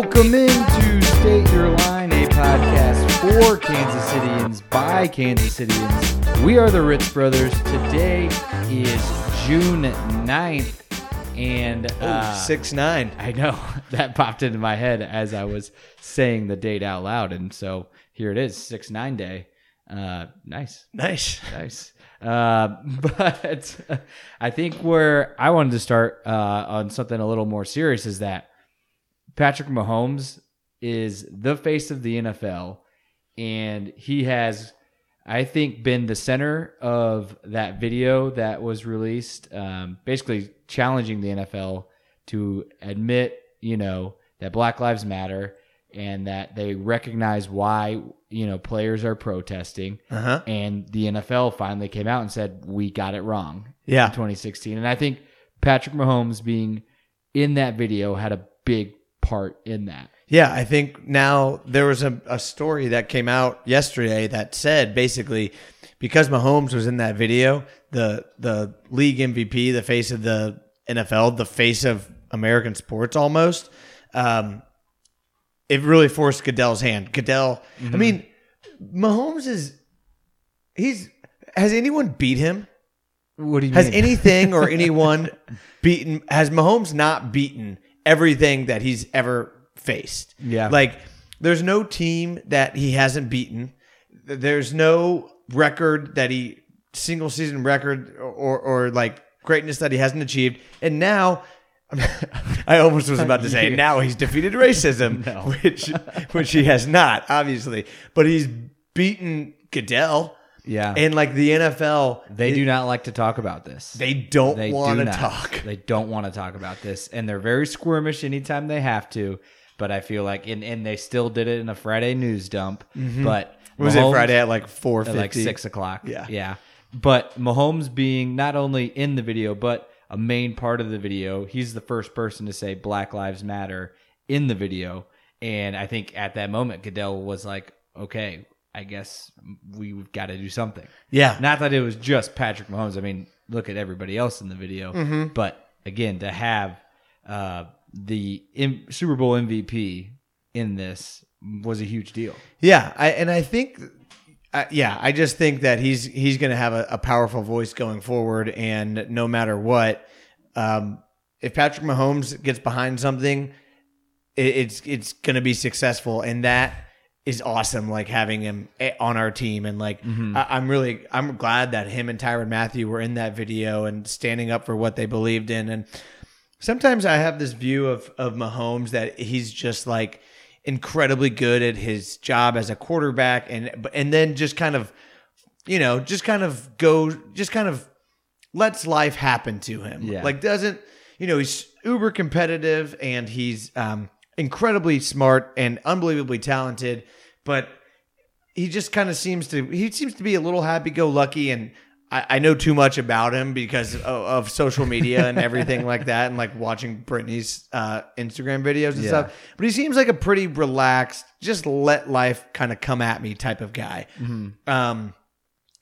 Welcome into State Your Line, a podcast for Kansas Cityans by Kansas Cityans. We are the Ritz Brothers. Today is June 9th, and uh, Six nine. I know that popped into my head as I was saying the date out loud, and so here it is, 6 9 day. Uh, nice. Nice. Nice. Uh, but I think where I wanted to start uh, on something a little more serious is that Patrick Mahomes is the face of the NFL, and he has, I think, been the center of that video that was released, um, basically challenging the NFL to admit, you know, that Black Lives Matter and that they recognize why you know players are protesting Uh huh. and the NFL finally came out and said we got it wrong in Yeah. 2016 and I think Patrick Mahomes being in that video had a big part in that Yeah. I think now there was a, a story that came out yesterday that said basically because Mahomes was in that video, the the league MVP, the face of the NFL, the face of American sports almost. Um, it really forced Goodell's hand. Goodell, I mean, Mahomes is he's has anyone beat him? what do you mean? Has mean anything or anyone beaten? Has Mahomes not beaten everything that he's ever faced? Yeah. Like, there's no team that he hasn't beaten. There's no record that he single season record or or like greatness that he hasn't achieved. And now. I almost was about to say now he's defeated racism, No. which which he has not, obviously, but he's beaten Goodell, yeah and like the NFL, they do not like to talk about this they don't they want do to not. talk. They don't want to talk about this, and they're very squirmish anytime they have to. But I feel like, and, and they still did it in a Friday news dump. Mm-hmm. But Was Mahomes- it Friday at like four at like six o'clock? Yeah. yeah. But Mahomes being not only in the video, but a main part of the video, he's the first person to say Black Lives Matter in the video, and I think at that moment Goodell was like, "Okay, I guess we've got to do something." Yeah, Not that it was just Patrick Mahomes. I mean, look at everybody else in the video. Mm-hmm. But again, to have uh, the M- Super Bowl MVP in this was a huge deal. yeah, I, and I think, uh, yeah, I just think that he's he's going to have a, a powerful voice going forward, and no matter what, um, if Patrick Mahomes gets behind something, it, it's it's going to be successful, and that is awesome. Like having him eh, on our team, and like I, I'm really I'm glad that him and Tyrann Mathieu were in that video and standing up for what they believed in, and sometimes I have this view of of Mahomes that he's just like incredibly good at his job as a quarterback and and then just kind of you know just kind of go just kind of lets life happen to him Yeah. like doesn't you know he's uber competitive and he's um incredibly smart and unbelievably talented but he just kind of seems to he seems to be a little happy go lucky and I, I know too much about him because of, of social media and everything like that and like watching Brittany's uh, Instagram videos and Yeah. stuff. But he seems like a pretty relaxed, just let life kind of come at me type of guy. Um,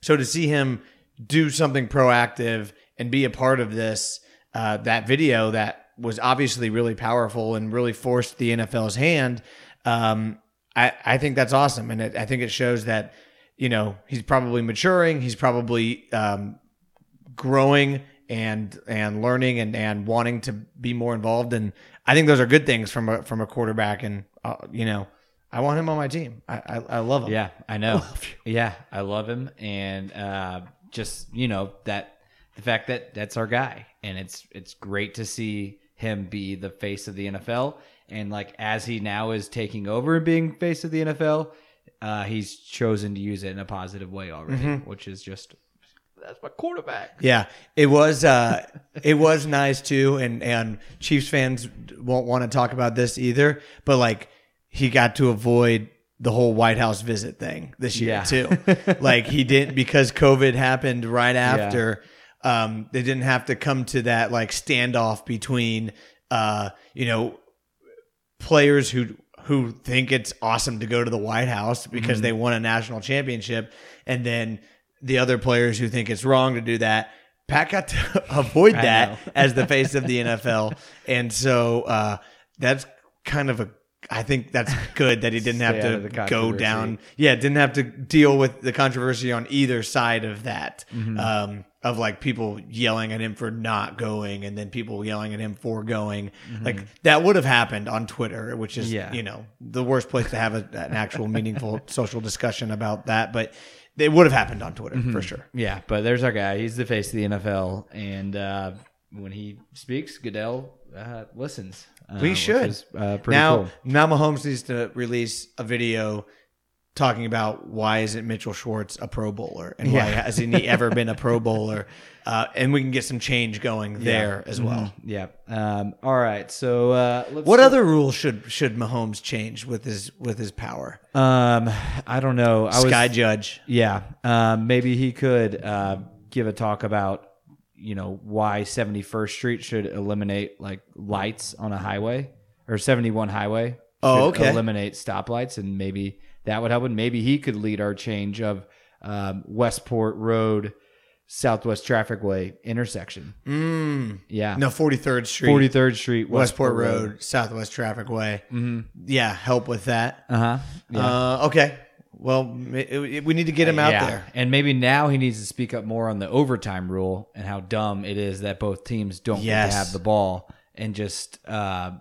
so to see him do something proactive and be a part of this, uh, that video that was obviously really powerful and really forced the NFL's hand, um, I, I think that's awesome. And it, I think it shows that, you know, he's probably maturing. He's probably um, growing and and learning and, and wanting to be more involved. And I think those are good things from a from a quarterback. And uh, you know, I want him on my team. I I, I love him. Yeah, I know. yeah, I love him, and uh, just you know that the fact that that's our guy, and it's it's great to see him be the face of the NFL, and like as he now is taking over and being face of the NFL, uh, he's chosen to use it in a positive way already, which is just that's my quarterback. Yeah, it was uh it was nice too and and Chiefs fans won't want to talk about this either, but like he got to avoid the whole White House visit thing this year Yeah. too. like he didn't because COVID happened right after um they didn't have to come to that like standoff between uh you know players who who think it's awesome to go to the White House because Mm-hmm. they won a national championship, and then the other players who think it's wrong to do that. Pat got to avoid that as the face of the NFL, and so uh, that's kind of a I think that's good that he didn't have Stay out of the to go down. Yeah, didn't have to deal with the controversy on either side of that. Mm-hmm. Um, of like people yelling at him for not going, and then people yelling at him for going. Like that would have happened on Twitter, which is Mm-hmm. Yeah. you know the worst place to have a, an actual meaningful social discussion about that. But it would have happened on Twitter Mm-hmm. for sure. Yeah, but there's our guy. He's the face of the NFL, and uh, when he speaks, Goodell uh, listens. Uh, We should. is, uh, pretty now, cool. now Mahomes needs to release a video talking about why isn't Mitchell Schwartz a Pro Bowler and why Yeah. hasn't he ever been a Pro Bowler? Uh, and we can get some change going there as well. Yeah. Um, all right. So uh, let's. What other rules should should Mahomes change with his with his power? Um, I don't know. I was Sky Judge. Yeah, um, maybe he could uh, give a talk about you know why 71st Street should eliminate like lights on a highway or 71 highway. Oh, should okay. Eliminate stoplights, and maybe that would help. And maybe he could lead our change of um, Westport Road, Southwest Trafficway intersection. Mm. Yeah, No, 43rd Street, 43rd Street, Westport Road, Southwest Traffic Way. Mm-hmm. Yeah, help with that. Uh huh. Yeah. Uh, okay. Well, it- we need to get him out Yeah. there. And maybe now he needs to speak up more on the overtime rule and how dumb it is that both teams don't Yes. have the ball and just uh,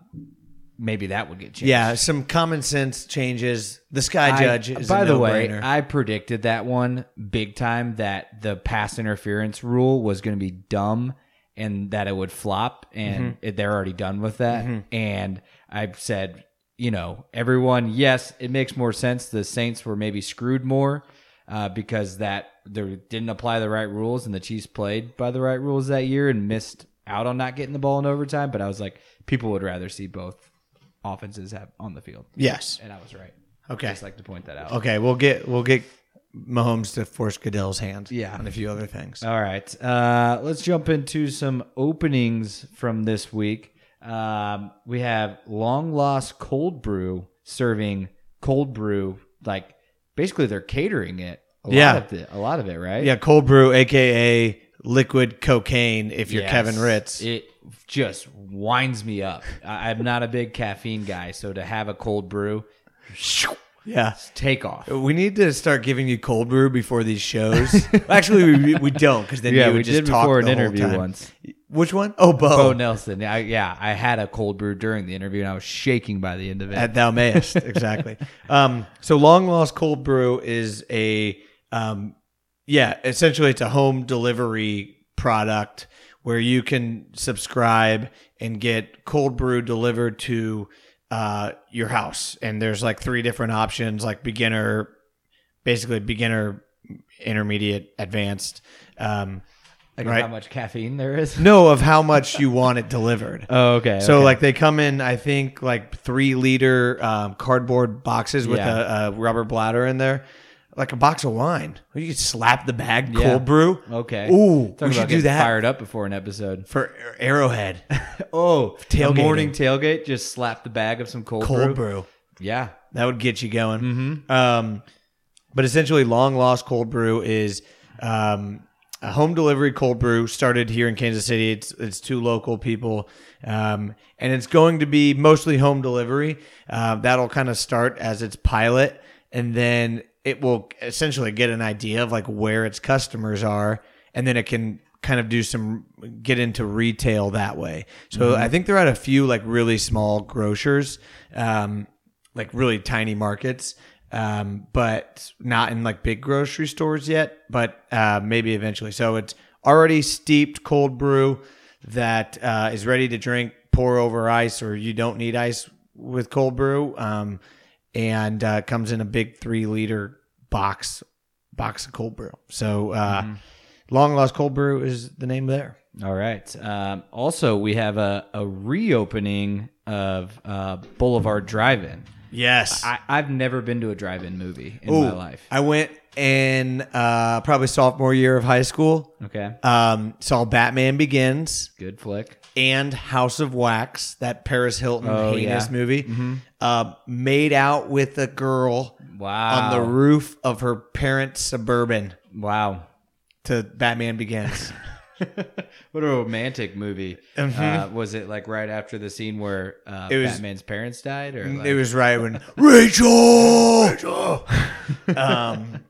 maybe that would get changed. Yeah, some common sense changes. The Sky I- Judge is by the way. I predicted that one big time that the pass interference rule was going to be dumb and that it would flop, and Mm-hmm. it, they're already done with that. And I said, you know, everyone, yes, it makes more sense. The Saints were maybe screwed more uh, because that they didn't apply the right rules, and the Chiefs played by the right rules that year and missed out on not getting the ball in overtime. But I was like, people would rather see both offenses have on the field, yes. and I was right. Okay. Just like to point that out. Okay, we'll get we'll get Mahomes to force Goodell's hand. Yeah. on a few other things. All right. Uh, let's jump into some openings from this week. Um, we have Long Lost Cold Brew serving cold brew. Like basically, they're catering it. A Yeah. lot of it, a lot of it, right? Yeah, cold brew, aka liquid cocaine. If you're Yes. Kevin Ritz, It just winds me up. I, I'm not a big caffeine guy, so to have a cold brew, yeah. take off. We need to start giving you cold brew before these shows. Actually, we, we don't because then Yeah, you would we just did talk before an interview once. Which one? Oh, Bo. Bo Nelson. I, yeah, I had a cold brew during the interview, and I was shaking by the end of it. At thou mayest, exactly. um, so long lost cold brew is a um, yeah, essentially it's a home delivery product where you can subscribe and get cold brew delivered to uh, your house. And there's like three different options, like beginner, basically beginner, intermediate, advanced. Um, like right. how much caffeine there is. no, of how much you want it delivered. Oh, okay. So okay. like they come in, I think like three liter um, cardboard boxes with Yeah. a, a rubber bladder in there, like a box of wine. You could slap the bag Yeah. cold brew. Okay. Ooh, Talk we about should do getting that Fired up before an episode. for Arrowhead. Oh, Tailgating. a morning tailgate. Just slap the bag of some cold, cold brew. brew. Yeah. That would get you going. Mm-hmm. Um, but essentially, long lost cold brew is um, a home delivery cold brew started here in Kansas City. It's it's two local people, um, and it's going to be mostly home delivery. Uh, that'll kind of start as its pilot, and then it will essentially get an idea of like where its customers are, and then it can kind of do some get into retail that way. So I think they're at a few like really small grocers. Um, like really tiny markets, um, but not in like big grocery stores yet. But uh, maybe eventually. So it's already steeped cold brew that uh, is ready to drink. Pour over ice, or you don't need ice with cold brew, um, and uh, comes in a big three liter box box of cold brew. So uh, long lost cold brew is the name there. All right. Um, also, we have a, a reopening of uh, Boulevard Drive-In. Yes. I, I've never been to a drive-in movie in Ooh, my life. I went in uh, probably sophomore year of high school. Okay. Um, saw Batman Begins Good flick. And House of Wax, that Paris Hilton Oh, heinous yeah. movie. Uh, made out with a girl Wow. on the roof of her parents' suburban wow. to Batman Begins. what a romantic movie. Mhm. Uh, was it like right after the scene where uh, It was- Batman's parents died? Or like, it was right when Rachel. um,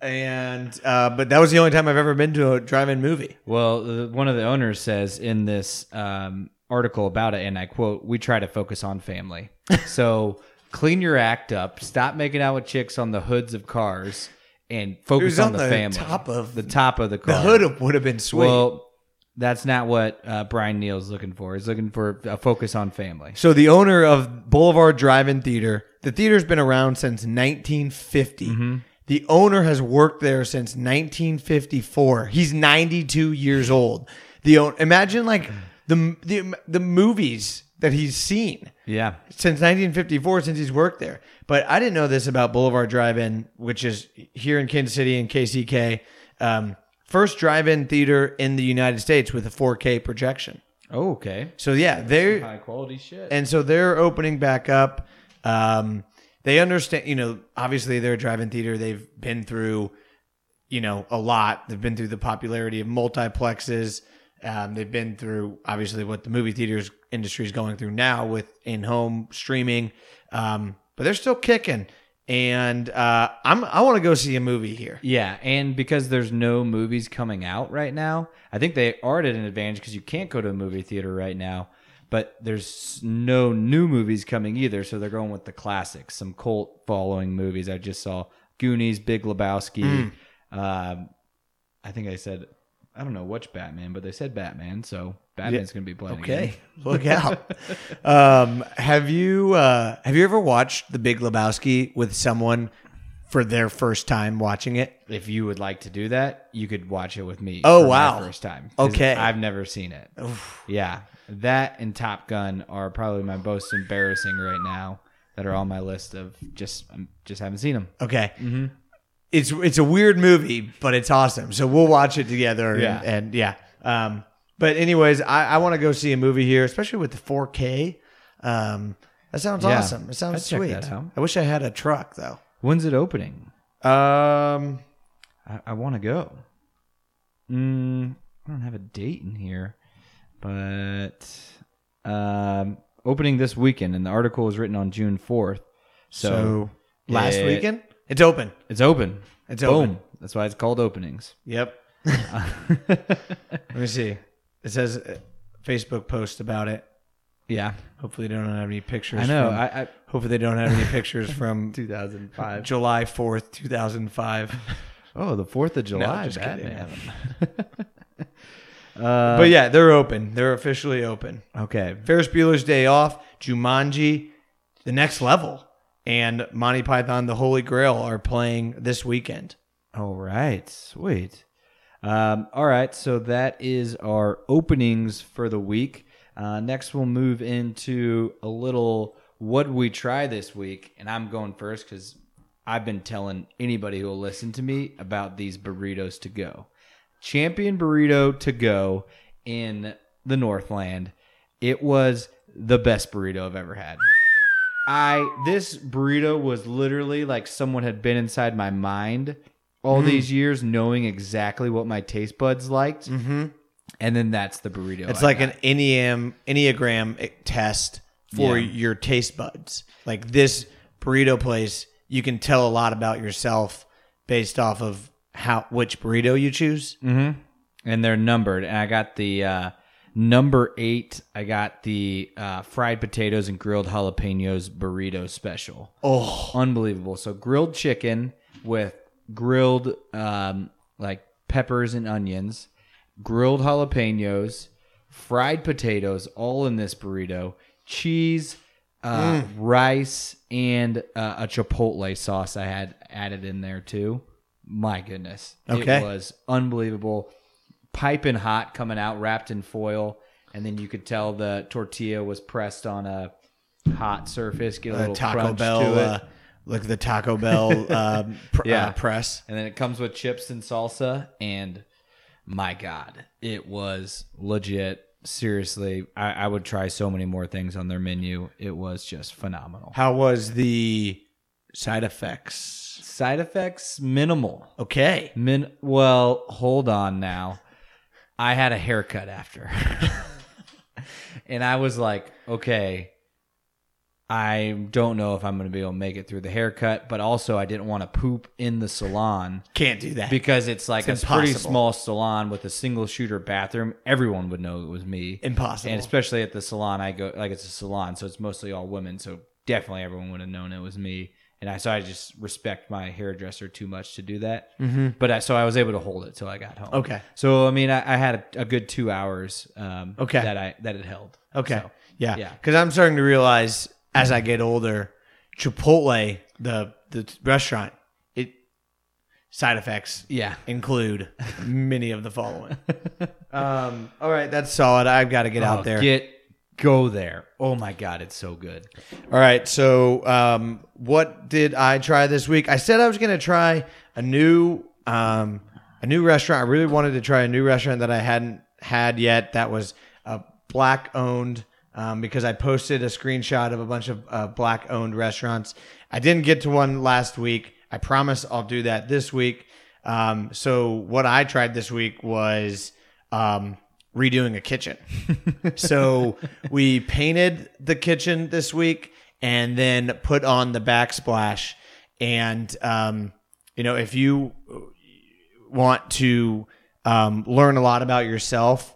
and uh, but that was the only time I've ever been to a drive-in movie. Well, the, one of the owners says in this um, article about it, and I quote, "We try to focus on family. so clean your act up. Stop making out with chicks on the hoods of cars, and focus on, on the, the family. top of- the top of the car. The hood would have been sweet. Well, that's not what uh, Brian Neal's looking for. He's looking for a focus on family. So the owner of Boulevard Drive-In Theater, the theater's been around since 1950. Mm-hmm. The owner has worked there since 1954. He's 92 years old. The imagine like the the the movies that he's seen Yeah. since 1954 since he's worked there. But I didn't know this about Boulevard Drive-In, which is here in Kansas City in KCK. Um, first drive-in theater in the United States with a 4K projection. Oh, okay. So yeah, they're High quality shit. and so they're opening back up. Um, they understand, you know, obviously they're a drive-in theater. They've been through, you know, a lot. They've been through the popularity of multiplexes. Um, they've been through obviously what the movie theaters industry is going through now with in-home streaming. Um, but they're still kicking, and uh, I'm I want to go see a movie here. Yeah, and because there's no movies coming out right now, I think they are at an advantage because you can't go to a movie theater right now. But there's no new movies coming either, so they're going with the classics, some cult following movies. I just saw Goonies, Big Lebowski. Um, I think I said I don't know which Batman, but they said Batman, so Batman's going to be playing. Okay, again. look out. um, have you uh, have you ever watched The Big Lebowski with someone for their first time watching it? If you would like to do that, you could watch it with me. Oh, wow. first time. Okay. I've never seen it. Yeah, that and Top Gun are probably my most embarrassing right now. That are on my list of just I just haven't seen them. Okay. It's it's a weird movie, but it's awesome. So we'll watch it together. Yeah. And, and yeah. Um, but anyways, I, I want to go see a movie here, especially with the 4K. Um, that sounds Yeah. awesome. It sounds I'd check sweet. that out. I wish I had a truck though. When's it opening? Um, I, I want to go. Mm, I don't have a date in here, but um, opening this weekend, and the article was written on June fourth. So, so, last it- weekend it's open. it's open. It's Boom. open. That's why it's called openings. Yep. Let me see. It says uh, Facebook post about it. Yeah, Hopefully, they don't have any pictures. I know. From, I, I hopefully, they don't have any pictures from 2005. July fourth, two thousand five. Oh, the Fourth of July. just kidding, uh, But yeah, they're open. They're officially open. okay. Ferris Bueller's Day Off, Jumanji, The Next Level, and Monty Python: The Holy Grail are playing this weekend. All right. Sweet. Um, all right. So that is our openings for the week. Uh, next, we'll move into a little what we try this week, and I'm going first because I've been telling anybody who will listen to me about these burritos to go. Champion burrito to go in the Northland. It was the best burrito I've ever had. I this burrito was literally like someone had been inside my mind all these years, knowing exactly what my taste buds liked, Mm-hmm. and then that's the burrito. It's I like got. an Enneagram Enneagram test for Yeah. your taste buds. Like this burrito place, you can tell a lot about yourself based off of how which burrito you choose. Mm-hmm. And they're numbered. And I got the uh, number eight. I got the uh, fried potatoes and grilled jalapenos burrito special. Oh, Unbelievable. So grilled chicken with grilled um, like peppers and onions, grilled jalapenos, fried potatoes, all in this burrito, cheese, uh, rice, and uh, a chipotle sauce I had added in there too. My goodness. Okay. It was unbelievable. Piping hot coming out, wrapped in foil. And then you could tell the tortilla was pressed on a hot surface, get a uh, Taco Bell. to it. Uh, look at the Taco Bell um, pr- Yeah. uh, press. and then it comes with chips and salsa and my god it was legit seriously I, I would try so many more things on their menu it was just phenomenal How was the side effects? side effects minimal Okay. Min well hold on now I had a haircut after. and I was like, okay, I don't know if I'm going to be able to make it through the haircut, but also I didn't want to poop in the salon Can't do that. because it's like It's a pretty small salon with a single shooter bathroom. Everyone would know it was me. Impossible. And especially at the salon I go like it's a salon, so it's mostly all women, so definitely everyone would have known it was me. And I so I just respect my hairdresser too much to do that. Mm-hmm. But I, so I was able to hold it till I got home. Okay. So I mean, I, I had a, a good two hours. Um, Okay. That I that it held. Okay. So, yeah. yeah. Because I'm starting to realize as I get older, Chipotle, the the restaurant, it side effects yeah. include many of the following. um, all right, that's solid. I've got to get Oh, out there. Get go there. Oh my god, it's so good. All right. So, um, what did I try this week? I said I was going to try a new, um, a new restaurant. I really wanted to try a new restaurant that I hadn't had yet. That was a black owned, um, because I posted a screenshot of a bunch of uh, black owned restaurants. I didn't get to one last week. I promise I'll do that this week. Um, so what I tried this week was, um, redoing a kitchen. so we painted the kitchen this week and then put on the backsplash. And, um, you know, if you want to um, learn a lot about yourself,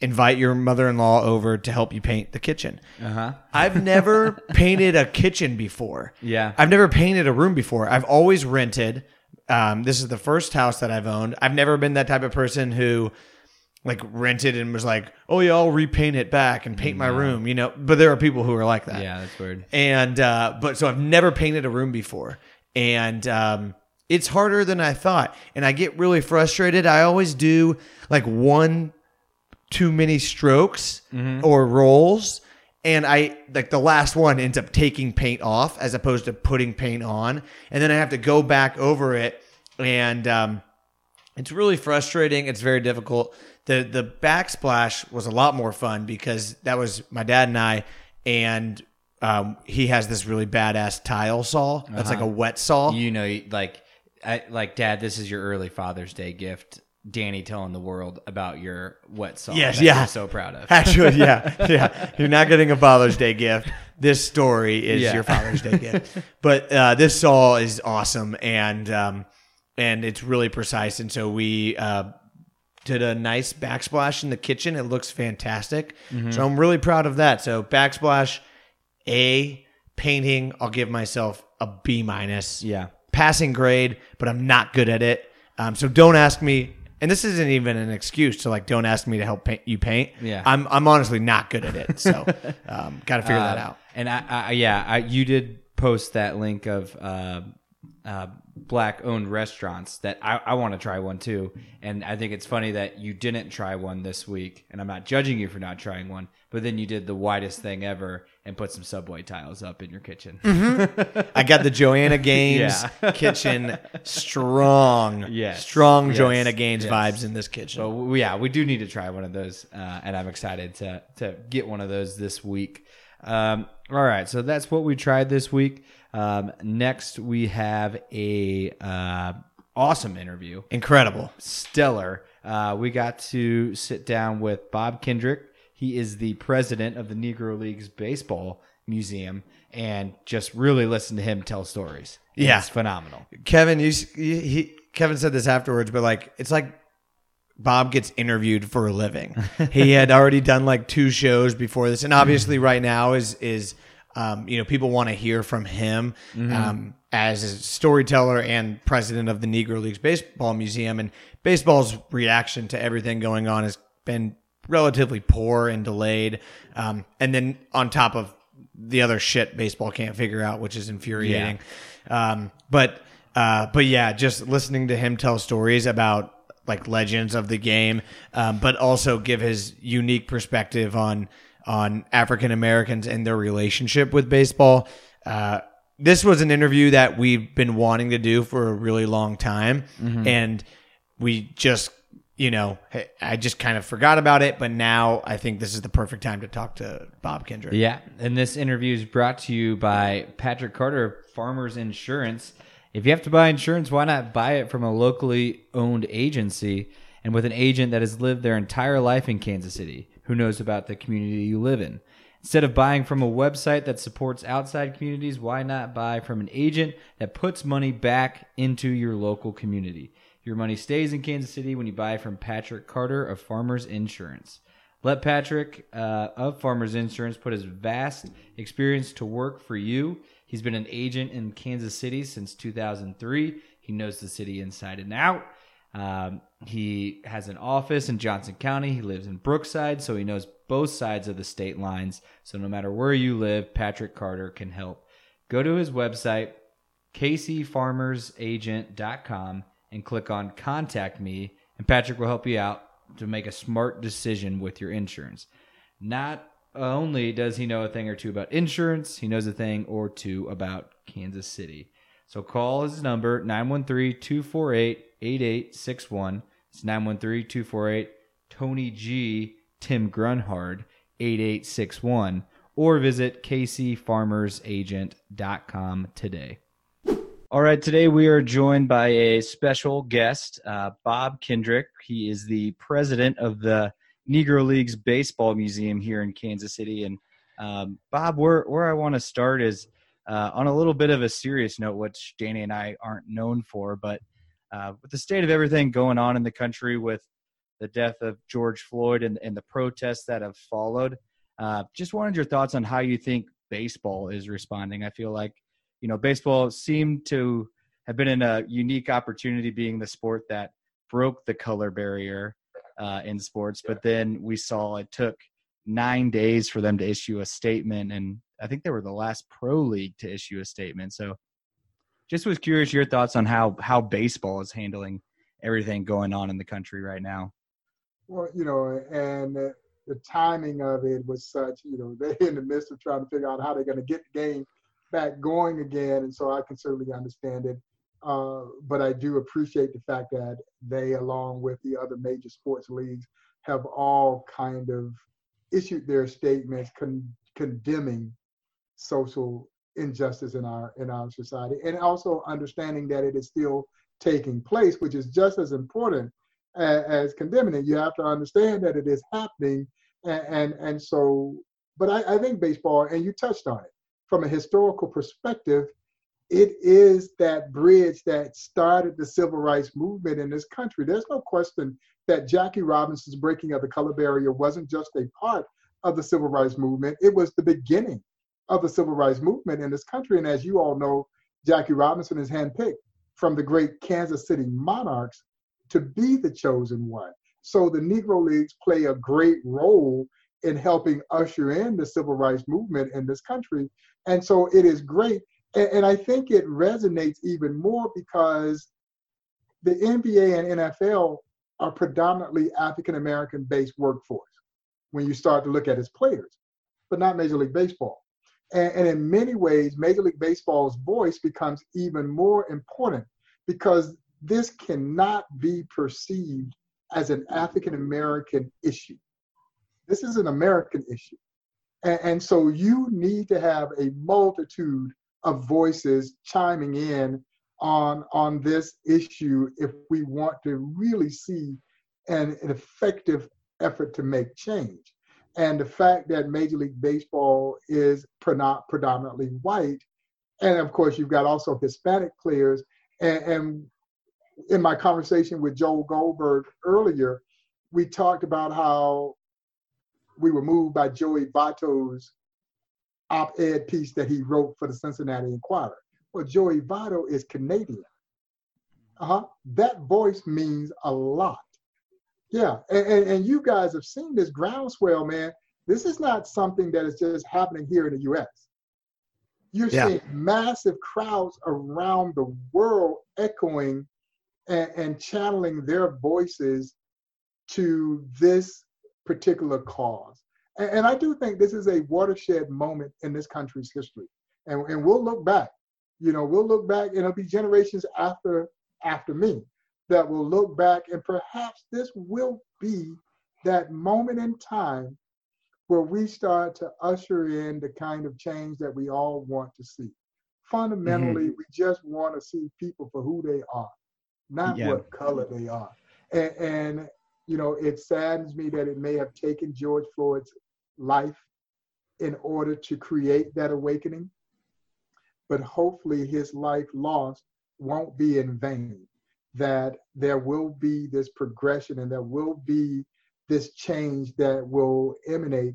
invite your mother in law over to help you paint the kitchen. Uh huh. I've never painted a kitchen before. Yeah. I've never painted a room before. I've always rented. Um, this is the first house that I've owned. I've never been that type of person who like rented and was like, "Oh yeah, I'll repaint it back and paint my room," you know. But there are people who are like that. Yeah, that's weird. And uh, but so I've never painted a room before, and um, it's harder than I thought. And I get really frustrated. I always do like one too many strokes or rolls. And I like the last one ends up taking paint off as opposed to putting paint on, and then I have to go back over it, and um, it's really frustrating. It's very difficult. The the backsplash was a lot more fun because that was my dad and I, and um, he has this really badass tile saw. That's like a wet saw. You know, like, I, like, Dad, this is your early Father's Day gift. Danny telling the world about your wet saw. Yes, yeah. You're so proud of. Actually, yeah, yeah. You're not getting a Father's Day gift. This story is Yeah. your Father's Day gift. But uh, this saw is awesome, and um, and it's really precise. And so we uh, did a nice backsplash in the kitchen. It looks fantastic. Mm-hmm. So I'm really proud of that. So backsplash, A painting. I'll give myself a B minus Yeah. passing grade, but I'm not good at it. Um, so don't ask me. And this isn't even an excuse to like, don't ask me to help paint you paint. Yeah. I'm I'm honestly not good at it. So um, got to figure that Uh, out. And I, I yeah, I, you did post that link of uh, uh, black owned restaurants that I, I want to try one too. And I think it's funny that you didn't try one this week. And I'm not judging you for not trying one, but then you did the widest thing ever and put some subway tiles up in your kitchen. I got the Joanna Gaines Yeah. kitchen strong, Yes. strong Yes. Joanna Gaines Yes. vibes in this kitchen. So yeah, we do need to try one of those, uh, and I'm excited to to get one of those this week. Um, all right, so that's what we tried this week. Um, next, we have a uh, awesome interview, Incredible. stellar. Uh, we got to sit down with Bob Kendrick. He is the president of the Negro Leagues Baseball Museum, and just really listen to him tell stories. Yeah. it's phenomenal. Kevin, you, you he Kevin said this afterwards, but like it's like Bob gets interviewed for a living. he had already done like two shows before this, and obviously right now is is um, you know people want to hear from him um, as a storyteller and president of the Negro Leagues Baseball Museum, and baseball's reaction to everything going on has been relatively poor and delayed, um, and then on top of the other shit baseball can't figure out, which is infuriating. Um, but uh, but yeah, just listening to him tell stories about like legends of the game, um, but also give his unique perspective on on African Americans and their relationship with baseball. Uh, this was an interview that we've been wanting to do for a really long time, and we just you know I just kind of forgot about it. But now I think this is the perfect time to talk to Bob Kendrick. Yeah, and this interview is brought to you by Patrick Carter, Farmers Insurance. If you have to buy insurance, why not buy it from a locally owned agency? and with an agent that has lived their entire life in Kansas City, who knows about the community you live in. Instead of buying from a website that supports outside communities, why not buy from an agent that puts money back into your local community? Your money stays in Kansas City when you buy from Patrick Carter of Farmers Insurance. Let Patrick uh, of Farmers Insurance put his vast experience to work for you. He's been an agent in Kansas City since 2003. He knows the city inside and out. Um, he has an office in Johnson County. He lives in Brookside, so he knows both sides of the state lines. So no matter where you live, Patrick Carter can help. Go to his website, kcfarmersagent.com, and click on Contact Me, and Patrick will help you out to make a smart decision with your insurance. Not only does he know a thing or two about insurance, he knows a thing or two about Kansas City. So call his number 913 248 8861. It's 913 248 Tony G. Tim Grunhard 8861 or visit kcfarmersagent.com today. All right, today we are joined by a special guest, uh, Bob Kendrick. He is the president of the Negro Leagues Baseball Museum here in Kansas City. And um, Bob, where where I want to start is uh, on a little bit of a serious note, which Danny and I aren't known for, but uh, with the state of everything going on in the country with the death of George Floyd and, and the protests that have followed, uh, just wanted your thoughts on how you think baseball is responding. I feel like, you know, baseball seemed to have been in a unique opportunity being the sport that broke the color barrier uh, in sports, but then we saw it took nine days for them to issue a statement and I think they were the last pro league to issue a statement. So just was curious your thoughts on how how baseball is handling everything going on in the country right now. Well, you know, and the, timing of it was such, you know, they're in the midst of trying to figure out how they're going to get the game back going again, and so I can certainly understand it. Uh, but I do appreciate the fact that they, along with the other major sports leagues, have all kind of issued their statements con- condemning social injustice in our in our society and also understanding that it is still taking place which is just as important as, as condemning it you have to understand that it is happening and and, and so but I, I think baseball and you touched on it from a historical perspective it is that bridge that started the civil rights movement in this country. There's no question that Jackie Robinson's breaking of the color barrier wasn't just a part of the civil rights movement, it was the beginning of the civil rights movement in this country. And as you all know, Jackie Robinson is handpicked from the great Kansas City Monarchs to be the chosen one. So the Negro Leagues play a great role in helping usher in the civil rights movement in this country. And so it is great. And, and I think it resonates even more because the NBA and NFL are predominantly African American based workforce when you start to look at its players, but not Major League Baseball. And, and in many ways, Major League Baseball's voice becomes even more important because this cannot be perceived as an African American issue. This is an American issue. And, and, so you need to have a multitude of voices chiming in on, on this issue if we want to really see an, an effective effort to make change. And the fact that Major League Baseball is predominantly white, and of course you've got also Hispanic players. And, and in my conversation with Joel Goldberg earlier, we talked about how we were moved by Joey Votto's op-ed piece that he wrote for the Cincinnati Enquirer. Well, Joey Votto is Canadian. Uh-huh. That voice means a lot. Yeah, and, and, and you guys have seen this groundswell, man. This is not something that is just happening here in the U.S. You're yeah. seeing massive crowds around the world echoing and, and channeling their voices to this particular cause. And, and, I do think this is a watershed moment in this country's history. And, and we'll look back, you know, we'll look back and it'll be generations after after me that will look back and perhaps this will be that moment in time where we start to usher in the kind of change that we all want to see. Fundamentally, mm-hmm. we just want to see people for who they are, not yeah. what color they are. And, and You know, it saddens me that it may have taken George Floyd's life in order to create that awakening. But hopefully, his life lost won't be in vain. That there will be this progression and there will be this change that will emanate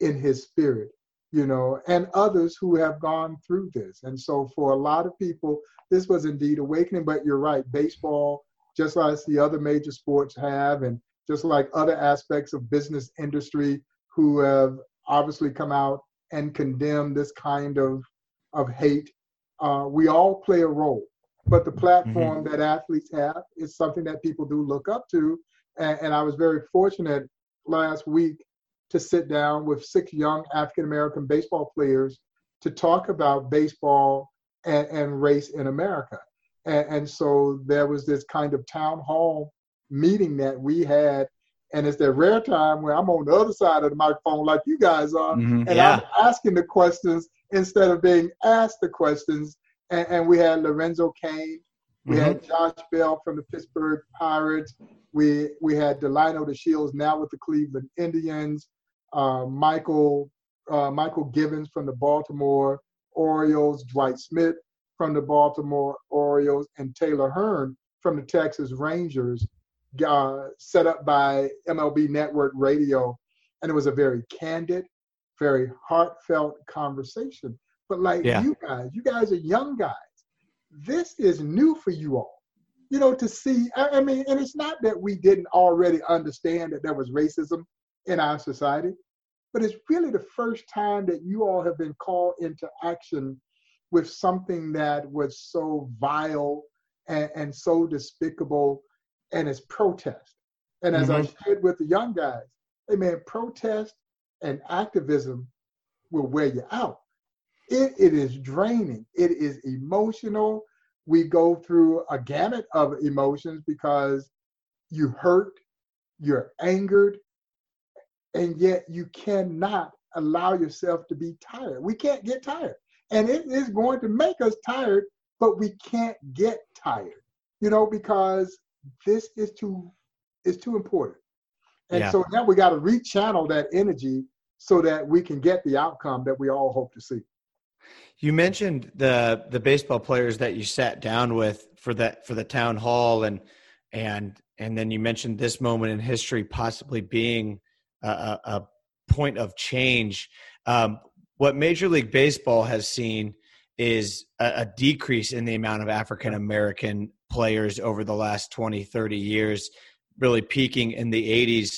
in his spirit, you know, and others who have gone through this. And so, for a lot of people, this was indeed awakening. But you're right, baseball, just like the other major sports have, and just like other aspects of business industry who have obviously come out and condemned this kind of of hate. Uh, we all play a role, but the platform mm-hmm. that athletes have is something that people do look up to. And, and I was very fortunate last week to sit down with six young African American baseball players to talk about baseball and, and race in America. And, and, so there was this kind of town hall meeting that we had and it's that rare time where I'm on the other side of the microphone like you guys are, mm-hmm, and yeah. I'm asking the questions instead of being asked the questions. And, and we had Lorenzo Cain, we mm-hmm. had Josh Bell from the Pittsburgh Pirates, we we had Delino DeShields now with the Cleveland Indians, uh, Mychal uh, Mychal Givens from the Baltimore Orioles, Dwight Smith from the Baltimore Orioles, and Taylor Hearn from the Texas Rangers uh, set up by MLB Network Radio, and it was a very candid, very heartfelt conversation. But like yeah. you guys, you guys are young guys. This is new for you all. You know, to see, I, I mean, and it's not that we didn't already understand that there was racism in our society, but it's really the first time that you all have been called into action with something that was so vile and, and so despicable and it's protest. And as mm-hmm. I shared with the young guys, hey man, protest and activism will wear you out. It, it is draining. It is emotional. We go through a gamut of emotions because you hurt, you're angered, and yet you cannot allow yourself to be tired. We can't get tired. And it is going to make us tired, but we can't get tired, you know, because this is too is too important. And yeah. so now we got to rechannel that energy so that we can get the outcome that we all hope to see. You mentioned the the baseball players that you sat down with for that for the town hall and and and then you mentioned this moment in history possibly being a, a point of change. Um, what Major League Baseball has seen is a, a decrease in the amount of African American players over the last 20, 30 years, really peaking in the 80s.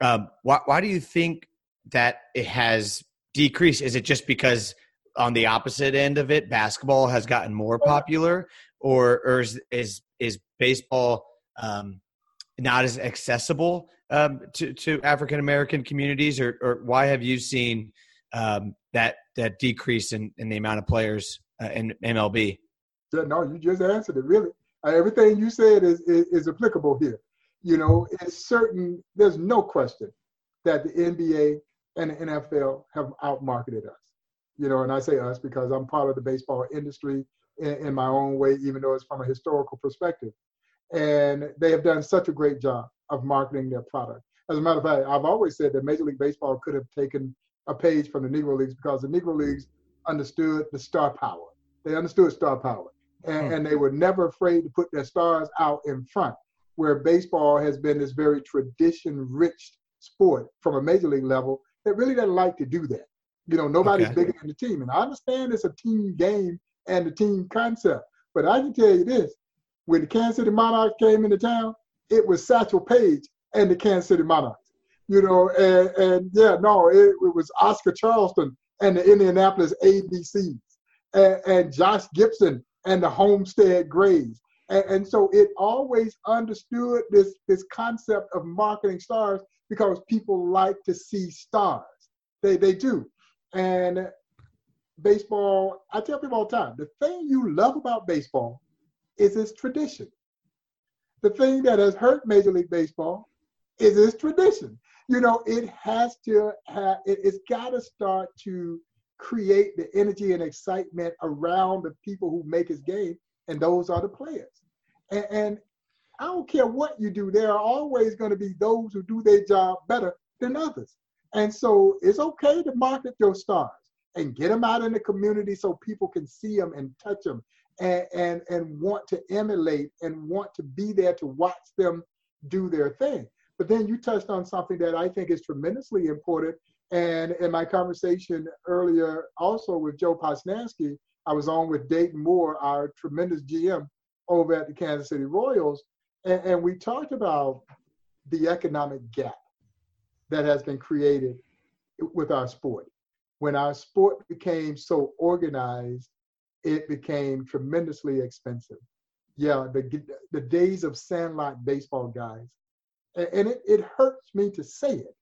Um, why, why do you think that it has decreased? Is it just because on the opposite end of it, basketball has gotten more popular, or, or is, is, is baseball um, not as accessible um, to, to African American communities, or, or why have you seen um, that that decrease in, in the amount of players uh, in MLB? Yeah, no, you just answered it. Really, uh, everything you said is, is, is applicable here. You know, it's certain. There's no question that the NBA and the NFL have outmarketed us. You know, and I say us because I'm part of the baseball industry in, in my own way, even though it's from a historical perspective. And they have done such a great job of marketing their product. As a matter of fact, I've always said that Major League Baseball could have taken a page from the Negro Leagues because the Negro Leagues understood the star power. They understood star power and, mm. and they were never afraid to put their stars out in front. Where baseball has been this very tradition-rich sport from a major league level that really doesn't like to do that. You know, nobody's okay. bigger than the team, and I understand it's a team game and the team concept. But I can tell you this: when the Kansas City Monarchs came into town, it was Satchel Paige and the Kansas City Monarchs. You know, and, and yeah, no, it, it was Oscar Charleston and the Indianapolis ABCs and, and Josh Gibson and the Homestead Grays. And, and, so it always understood this, this concept of marketing stars because people like to see stars. They, they do. And baseball, I tell people all the time, the thing you love about baseball is its tradition. The thing that has hurt Major League Baseball is its tradition. You know, it has to have, it, it's got to start to create the energy and excitement around the people who make his game, and those are the players. And, and I don't care what you do. There are always going to be those who do their job better than others. And so it's okay to market your stars and get them out in the community so people can see them and touch them and, and, and want to emulate and want to be there to watch them do their thing. But then you touched on something that I think is tremendously important. And in my conversation earlier, also with Joe Posnanski, I was on with Dayton Moore, our tremendous GM over at the Kansas City Royals, and, and we talked about the economic gap that has been created with our sport. When our sport became so organized, it became tremendously expensive. Yeah, the, the days of sandlot baseball guys, and, and it, it hurts me to say it,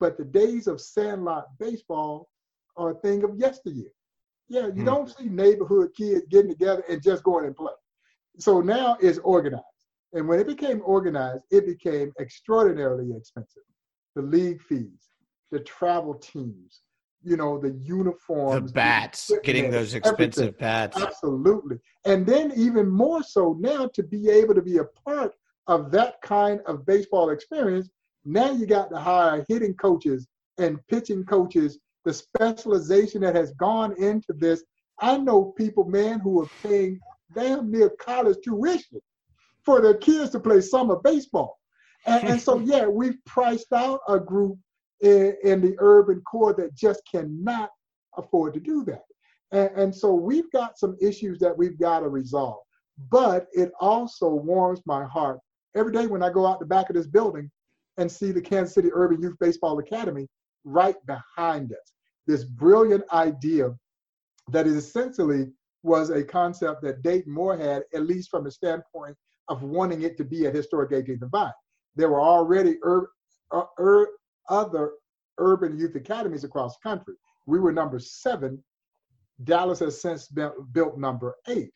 but the days of sandlot baseball are a thing of yesteryear. Yeah, you mm don't see neighborhood kids getting together and just going and play. So now it's organized. And when it became organized, it became extraordinarily expensive. The league fees, the travel teams, you know, the uniforms, the bats, the getting those expensive everything. bats. Absolutely. And then even more so now to be able to be a part of that kind of baseball experience, now you got to hire hitting coaches and pitching coaches, the specialization that has gone into this. I know people, man, who are paying damn near college tuition for their kids to play summer baseball. And, and so, yeah, we've priced out a group in, in, the urban core that just cannot afford to do that. And, and so we've got some issues that we've got to resolve. But it also warms my heart every day when I go out the back of this building and see the Kansas City Urban Youth Baseball Academy right behind us. This brilliant idea that is essentially was a concept that Dayton Moore had, at least from the standpoint of wanting it to be a historic 18th and Vine. There were already ur- uh, ur- other urban youth academies across the country. We were number seven. Dallas has since been, built number eight.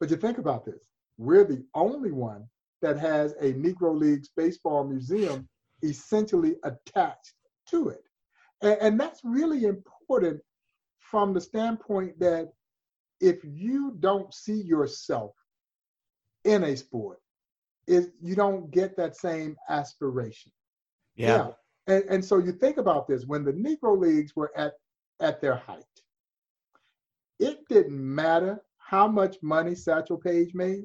But you think about this we're the only one that has a Negro Leagues baseball museum essentially attached to it. And, and that's really important from the standpoint that if you don't see yourself in a sport, is you don't get that same aspiration. Yeah. yeah. And, and so you think about this when the Negro Leagues were at, at their height, it didn't matter how much money Satchel Paige made.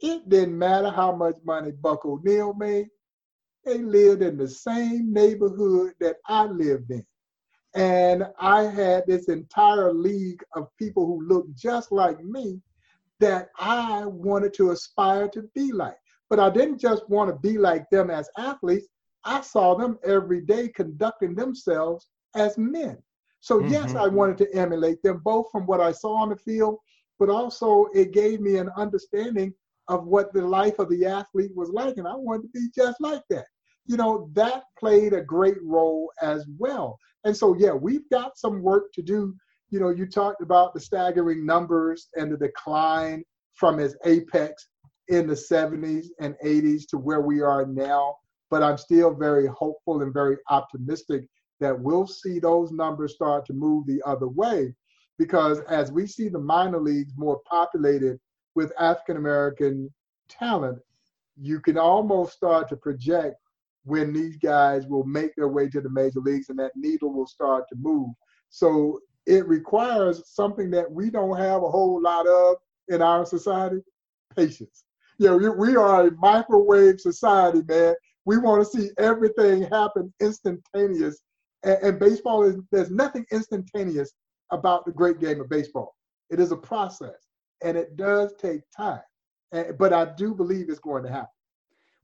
It didn't matter how much money Buck O'Neil made. They lived in the same neighborhood that I lived in. And I had this entire league of people who looked just like me that I wanted to aspire to be like. But I didn't just want to be like them as athletes. I saw them every day conducting themselves as men. So, mm-hmm. yes, I wanted to emulate them both from what I saw on the field, but also it gave me an understanding of what the life of the athlete was like. And I wanted to be just like that you know, that played a great role as well. And so, yeah, we've got some work to do. You know, you talked about the staggering numbers and the decline from his apex in the 70s and 80s to where we are now. But I'm still very hopeful and very optimistic that we'll see those numbers start to move the other way. Because as we see the minor leagues more populated with African American talent, you can almost start to project when these guys will make their way to the major leagues and that needle will start to move. So it requires something that we don't have a whole lot of in our society patience. You know, we are a microwave society, man. We want to see everything happen instantaneous. And, and baseball is, there's nothing instantaneous about the great game of baseball. It is a process and it does take time. And, but I do believe it's going to happen.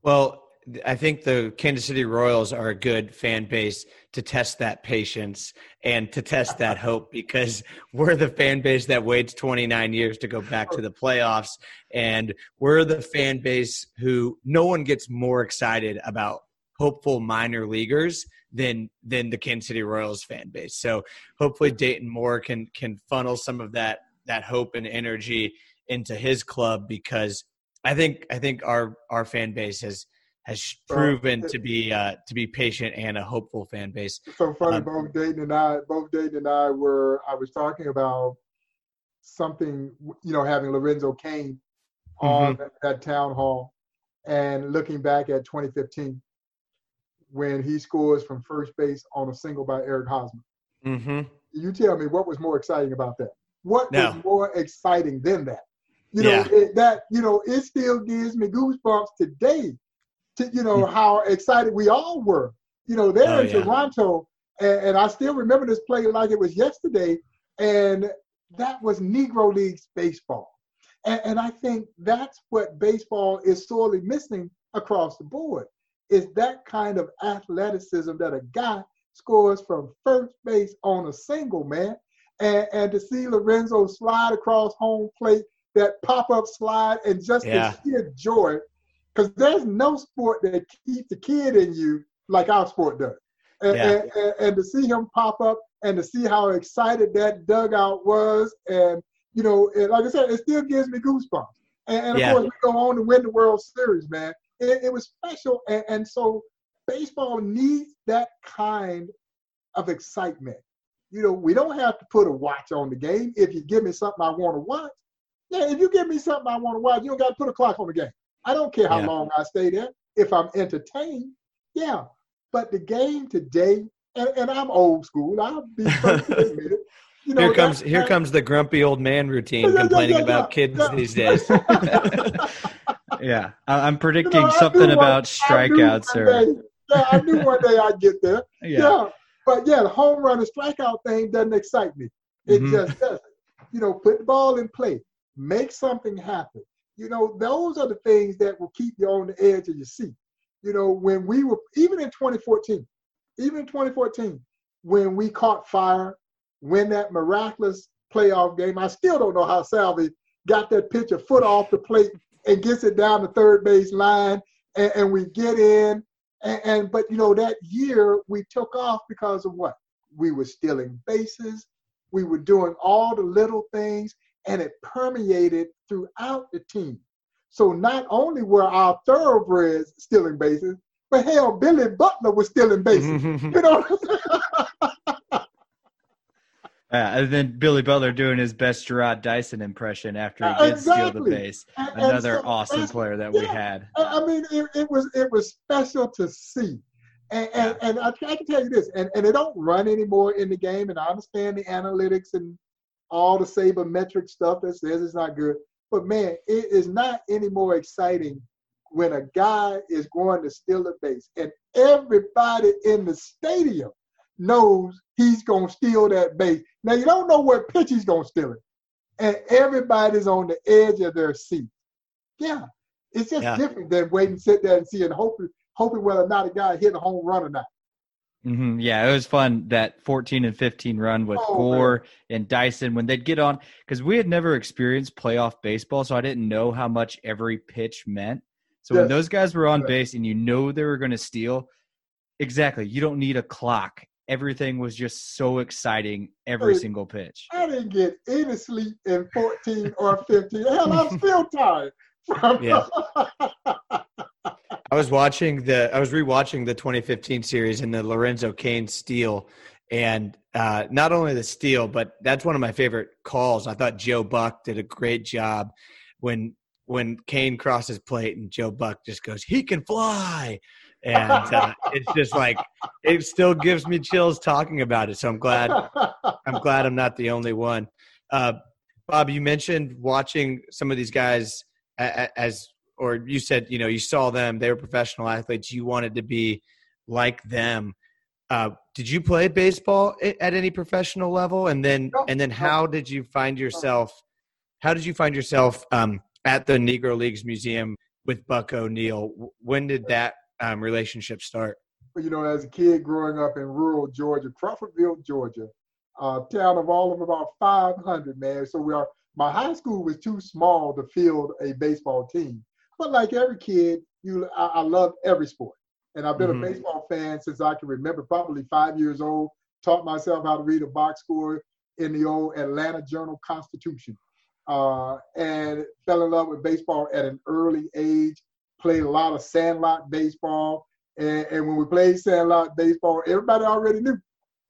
Well, I think the Kansas City Royals are a good fan base to test that patience and to test that hope because we're the fan base that waits 29 years to go back to the playoffs. And we're the fan base who no one gets more excited about hopeful minor leaguers than than the Kansas City Royals fan base. So hopefully Dayton Moore can can funnel some of that that hope and energy into his club because I think I think our our fan base has – has proven to be uh, to be patient and a hopeful fan base. So funny, um, both Dayton and I, both Dayton and I were. I was talking about something, you know, having Lorenzo Cain on mm-hmm. that, that, town hall, and looking back at 2015 when he scores from first base on a single by Eric Hosmer. Mm-hmm. You tell me what was more exciting about that? What No. was more exciting than that? You know, Yeah. it, that you know, it still gives me goosebumps today. To you know how excited we all were. You know, they're Hmm. Oh, in yeah. Toronto, and, and I still remember this play like it was yesterday. And that was Negro Leagues baseball. And, and I think that's what baseball is sorely missing across the board is that kind of athleticism that a guy scores from first base on a single, man. And, and to see Lorenzo slide across home plate, that pop up slide, and just Yeah. the sheer joy, because there's no sport that keeps the kid in you like our sport does. And, Yeah. and, and, and to see him pop up and to see how excited that dugout was, and you know, and like I said, it still gives me goosebumps. And, and of Yeah. course, we go on to win the World Series, man. It, it was special, and, and so baseball needs that kind of excitement. You know, we don't have to put a watch on the game. If you give me something I want to watch, yeah, if you give me something I want to watch, you don't got to put a clock on the game. I don't care how Yeah. long I stay there. If I'm entertained, yeah. But the game today, and, and I'm old school. I'll be first to admit it. You know, Here comes here comes the grumpy old man routine Yeah, yeah, complaining yeah, about kids these days. Yeah, I'm You predicting know, something one- about I strikeouts one or day- yeah, I knew one day I'd get there. yeah. But yeah, the home run and strikeout thing doesn't excite me. It Mhm. just doesn't. You know, put the ball in play, make something happen. You know, those are the things that will keep you on the edge of your seat. You know, when we were even in 2014, even in 2014, when we caught fire, win that miraculous playoff game, I still don't know how Salvi got that pitch a foot off the plate and gets it down the third base line, and, and we get in. And, and but you know that year we took off because of what? We were stealing bases. We were doing all the little things, and it permeated throughout the team. So not only were our thoroughbreds stealing bases, but hell, Billy Butler was stealing bases. Mm-hmm. You know what Yeah, and then Billy Butler doing his best Jarrod Dyson impression after he Uh, did steal the base. And- and Another so awesome player that we had. I I mean, it, it was it was special to see, and and, and I, I can tell you this, and, and they don't run anymore in the game, and I understand the analytics and all the sabermetric stuff that says it's not good, but man, it is not any more exciting when a guy is going to steal a base, and everybody in the stadium knows he's gonna steal that base. Now you don't know what pitch he's gonna steal it, and everybody's on the edge of their seat. Yeah, it's just Yeah. different than waiting, sit there and see and hoping, hoping whether or not a guy hit a home run or not. Hmm Yeah, it was fun that 14 and 15 run with Oh, Gore and Dyson when they'd get on because we had never experienced playoff baseball, so I didn't know how much every pitch meant. So when those guys were on base and you know they were going to steal, exactly, you don't need a clock. Everything was just so exciting every single pitch. I didn't get any sleep in 14 or 15. Hell, I'm still tired. From Yeah. I was watching the I was rewatching the 2015 series and the Lorenzo Cain steal and uh, not only the steal but that's one of my favorite calls. I thought Joe Buck did a great job when when Cain crosses plate and Joe Buck just goes he can fly and uh, it's just like it still gives me chills talking about it. So I'm glad I'm glad I'm not the only one. Uh, Bob, you mentioned watching some of these guys as, or you said, you know, you saw them; they were professional athletes. You wanted to be like them. Uh, did you play baseball at any professional level? And then, No, and then, no. how did you find yourself? How did you find yourself um, at the Negro Leagues Museum with Buck O'Neil? When did that um, relationship start? You know, as a kid growing up in rural Georgia, Crawfordville, Georgia, a town of all of about 500, man. So we are, my high school was too small to field a baseball team. But like every kid, you, I, I love every sport. And I've been Mhm. a baseball fan since I can remember, probably five years old. Taught myself how to read a box score in the old Atlanta Journal Constitution. Uh, and fell in love with baseball at an early age. Played a lot of sandlot baseball. And, and when we played sandlot baseball, everybody already knew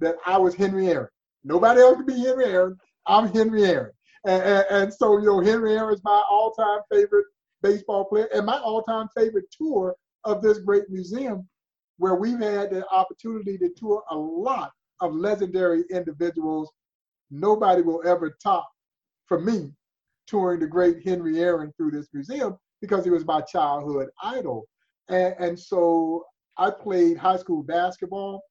that I was Henry Aaron. Nobody else could be Henry Aaron. I'm Henry Aaron. And, and, and so, you know, Henry Aaron is my all-time favorite baseball player and my all-time favorite tour of this great museum where we've had the opportunity to tour a lot of legendary individuals. Nobody will ever top, for me, touring the great Henry Aaron through this museum because he was my childhood idol. And, and so I played high school basketball,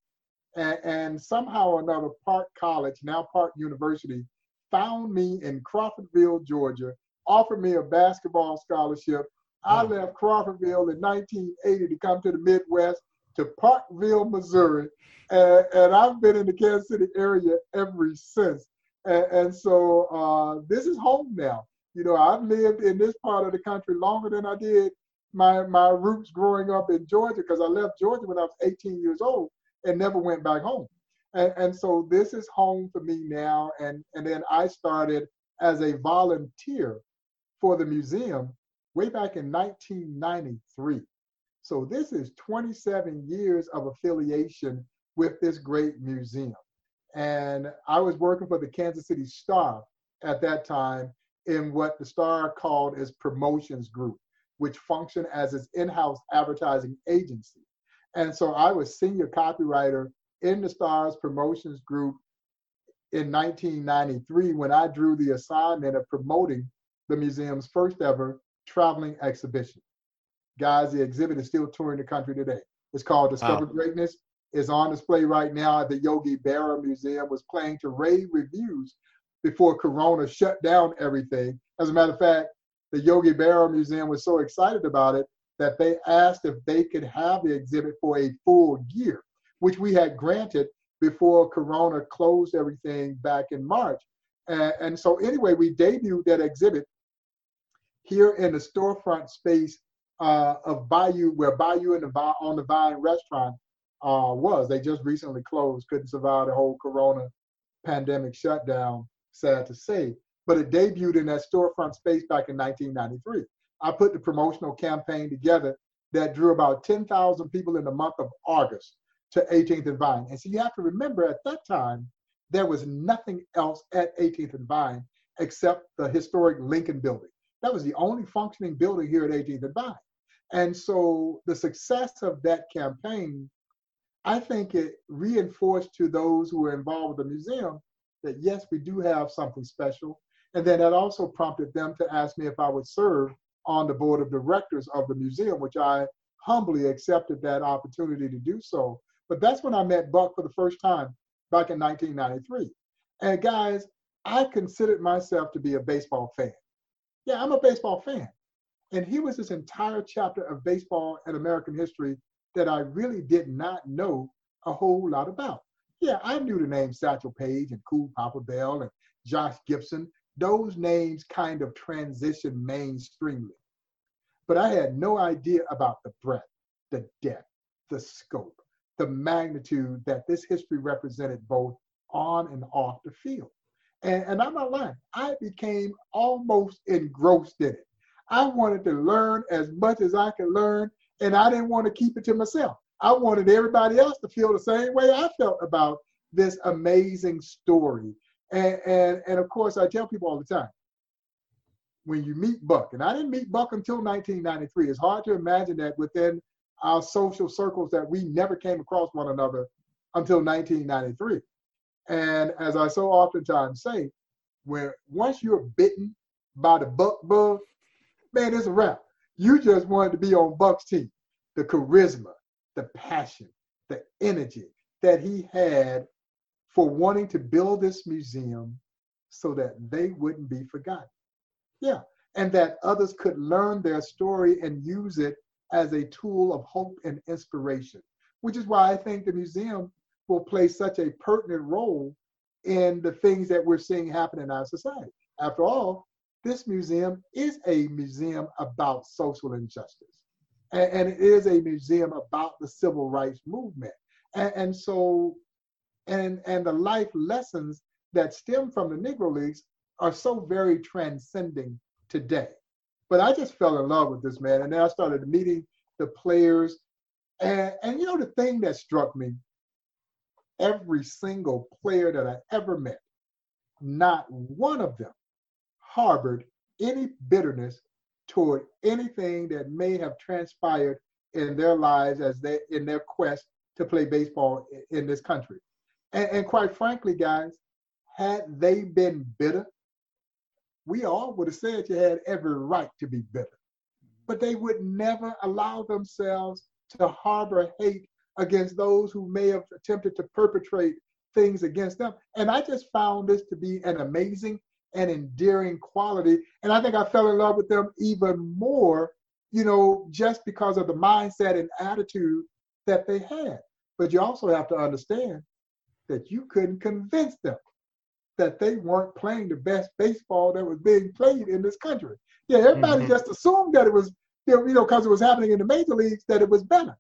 and, and somehow or another, Park College, now Park University, found me in Crawfordville, Georgia, offered me a basketball scholarship. I left Crawfordville in 1980 to come to the Midwest to Parkville, Missouri, and, and I've been in the Kansas City area ever since. And, and so uh, this is home now. You know, I've lived in this part of the country longer than I did my my roots growing up in Georgia because I left Georgia when I was 18 years old and never went back home. And, and so this is home for me now. And, and then I started as a volunteer for the museum way back in 1993. So this is 27 years of affiliation with this great museum. And I was working for the Kansas City Star at that time in what the Star called as promotions group, which functioned as its in-house advertising agency. And so I was senior copywriter in the Stars promotions group in 1993 when I drew the assignment of promoting the museum's first ever traveling exhibition. Guys, the exhibit is still touring the country today. It's called Discover wow. Greatness. It's on display right now at the Yogi Berra Museum. Was playing to rave reviews before Corona shut down everything. As a matter of fact, the Yogi Berra Museum was so excited about it that they asked if they could have the exhibit for a full year, which we had granted before Corona closed everything back in March. And, and so, anyway, we debuted that exhibit here in the storefront space uh, of Bayou, where Bayou and the on the Vine restaurant uh, was. They just recently closed, couldn't survive the whole Corona pandemic shutdown, sad to say. But it debuted in that storefront space back in 1993. I put the promotional campaign together that drew about 10,000 people in the month of August to 18th and Vine. And so you have to remember at that time, there was nothing else at 18th and Vine except the historic Lincoln building. That was the only functioning building here at 18th and Vine. And so the success of that campaign, I think it reinforced to those who were involved with the museum that yes, we do have something special. And then that also prompted them to ask me if I would serve on the board of directors of the museum, which I humbly accepted that opportunity to do so. But that's when I met Buck for the first time back in 1993. And guys, I considered myself to be a baseball fan. Yeah, I'm a baseball fan. And he was this entire chapter of baseball and American history that I really did not know a whole lot about. Yeah, I knew the names Satchel Paige and Cool Papa Bell and Josh Gibson, those names kind of transitioned mainstreamly. But I had no idea about the breadth, the depth, the scope, the magnitude that this history represented both on and off the field. And, and I'm not lying, I became almost engrossed in it. I wanted to learn as much as I could learn, and I didn't want to keep it to myself. I wanted everybody else to feel the same way I felt about this amazing story and, and, and of course, I tell people all the time, when you meet Buck, and I didn't meet Buck until 1993, it's hard to imagine that within our social circles that we never came across one another until 1993. And as I so oftentimes say, where once you're bitten by the Buck bug, man, it's a wrap. You just wanted to be on Buck's team. The charisma, the passion, the energy that he had for wanting to build this museum so that they wouldn't be forgotten. Yeah, and that others could learn their story and use it as a tool of hope and inspiration, which is why I think the museum will play such a pertinent role in the things that we're seeing happen in our society. After all, this museum is a museum about social injustice. And, and it is a museum about the civil rights movement. And, and so and and the life lessons that stem from the Negro Leagues are so very transcending today. But I just fell in love with this man, and then I started meeting the players, and and you know the thing that struck me, every single player that I ever met, not one of them harbored any bitterness toward anything that may have transpired in their lives as they in their quest to play baseball in this country. And, and quite frankly, guys, had they been bitter, we all would have said you had every right to be bitter. But they would never allow themselves to harbor hate against those who may have attempted to perpetrate things against them. And I just found this to be an amazing and endearing quality. And I think I fell in love with them even more, you know, just because of the mindset and attitude that they had. But you also have to understand that you couldn't convince them that they weren't playing the best baseball that was being played in this country. Yeah, everybody mm-hmm. just assumed that it was, you know, because it was happening in the major leagues, that it was better.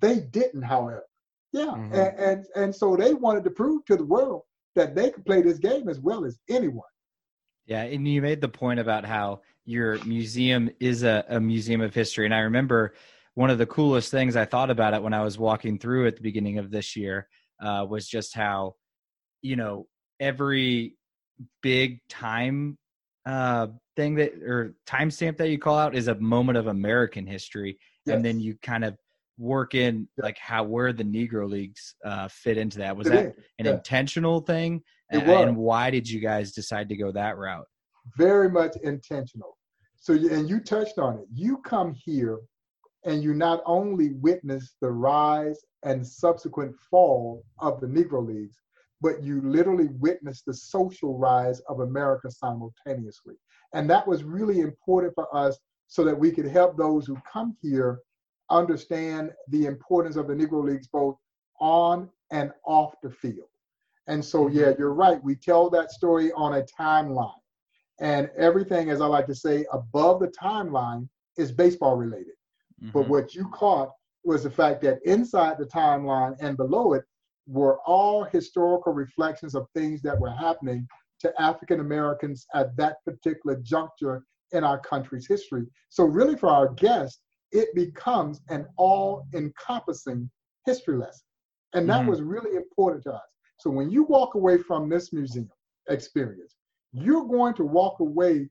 They didn't, however. Yeah, mm-hmm. and, and and so they wanted to prove to the world that they could play this game as well as anyone. Yeah, and you made the point about how your museum is a, a museum of history, and I remember one of the coolest things I thought about it when I was walking through at the beginning of this year uh, was just how, you know, every big time uh, thing that or timestamp that you call out is a moment of American history, yes. and then you kind of work in like how where the Negro Leagues uh, fit into that. Was it that is. an yeah. intentional thing? And, and, why did you guys decide to go that route? Very much intentional. So, and you touched on it. You come here and you not only witness the rise and subsequent fall of the Negro Leagues, but you literally witness the social rise of America simultaneously. And that was really important for us so that we could help those who come here understand the importance of the Negro Leagues both on and off the field. And so, mm-hmm. yeah, you're right. We tell that story on a timeline. And everything, as I like to say, above the timeline is baseball related. Mm-hmm. But what you caught was the fact that inside the timeline and below it were all historical reflections of things that were happening to African Americans at that particular juncture in our country's history. So, really, for our guests, it becomes an all encompassing history lesson. And that mm-hmm. was really important to us. So, when you walk away from this museum experience, you're going to walk away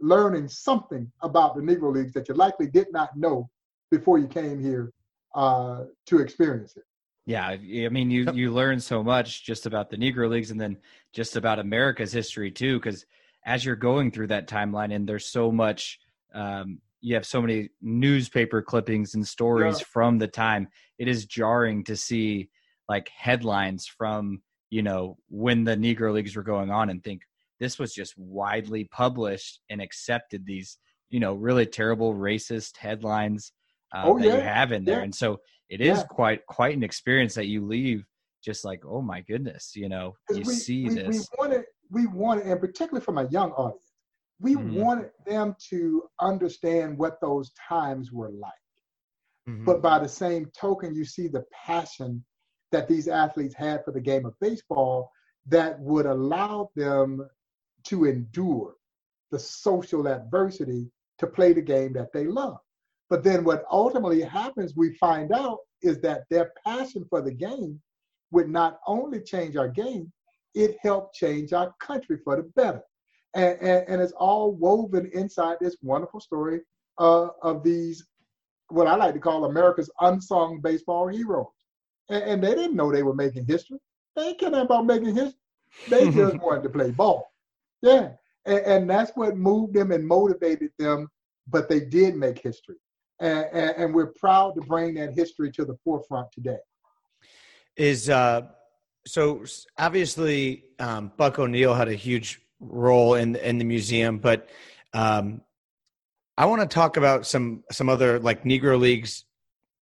learning something about the Negro Leagues that you likely did not know before you came here uh, to experience it. Yeah, I mean, you you learn so much just about the Negro Leagues, and then just about America's history too. Because as you're going through that timeline, and there's so much, um, you have so many newspaper clippings and stories yeah. from the time. It is jarring to see like headlines from you know when the Negro Leagues were going on, and think this was just widely published and accepted. These you know really terrible racist headlines uh, oh, that yeah. you have in there. Yeah. And so it is quite quite an experience that you leave just like, oh my goodness, you know, you we, see we, this. We wanted, we wanted, and particularly from a young audience, we mm-hmm. wanted them to understand what those times were like. Mm-hmm. But by the same token, you see the passion that these athletes had for the game of baseball that would allow them to endure the social adversity to play the game that they love. But then what ultimately happens, we find out, is that their passion for the game would not only change our game, it helped change our country for the better. And, and, and it's all woven inside this wonderful story uh, of these, what I like to call America's unsung baseball heroes. And, and they didn't know they were making history. They ain't caring about making history. They just wanted to play ball. Yeah. And, and that's what moved them and motivated them, but they did make history and, and, and we're proud to bring that history to the forefront today. Is uh, so obviously um, Buck O'Neil had a huge role in in the museum, but um, I want to talk about some some other like Negro Leagues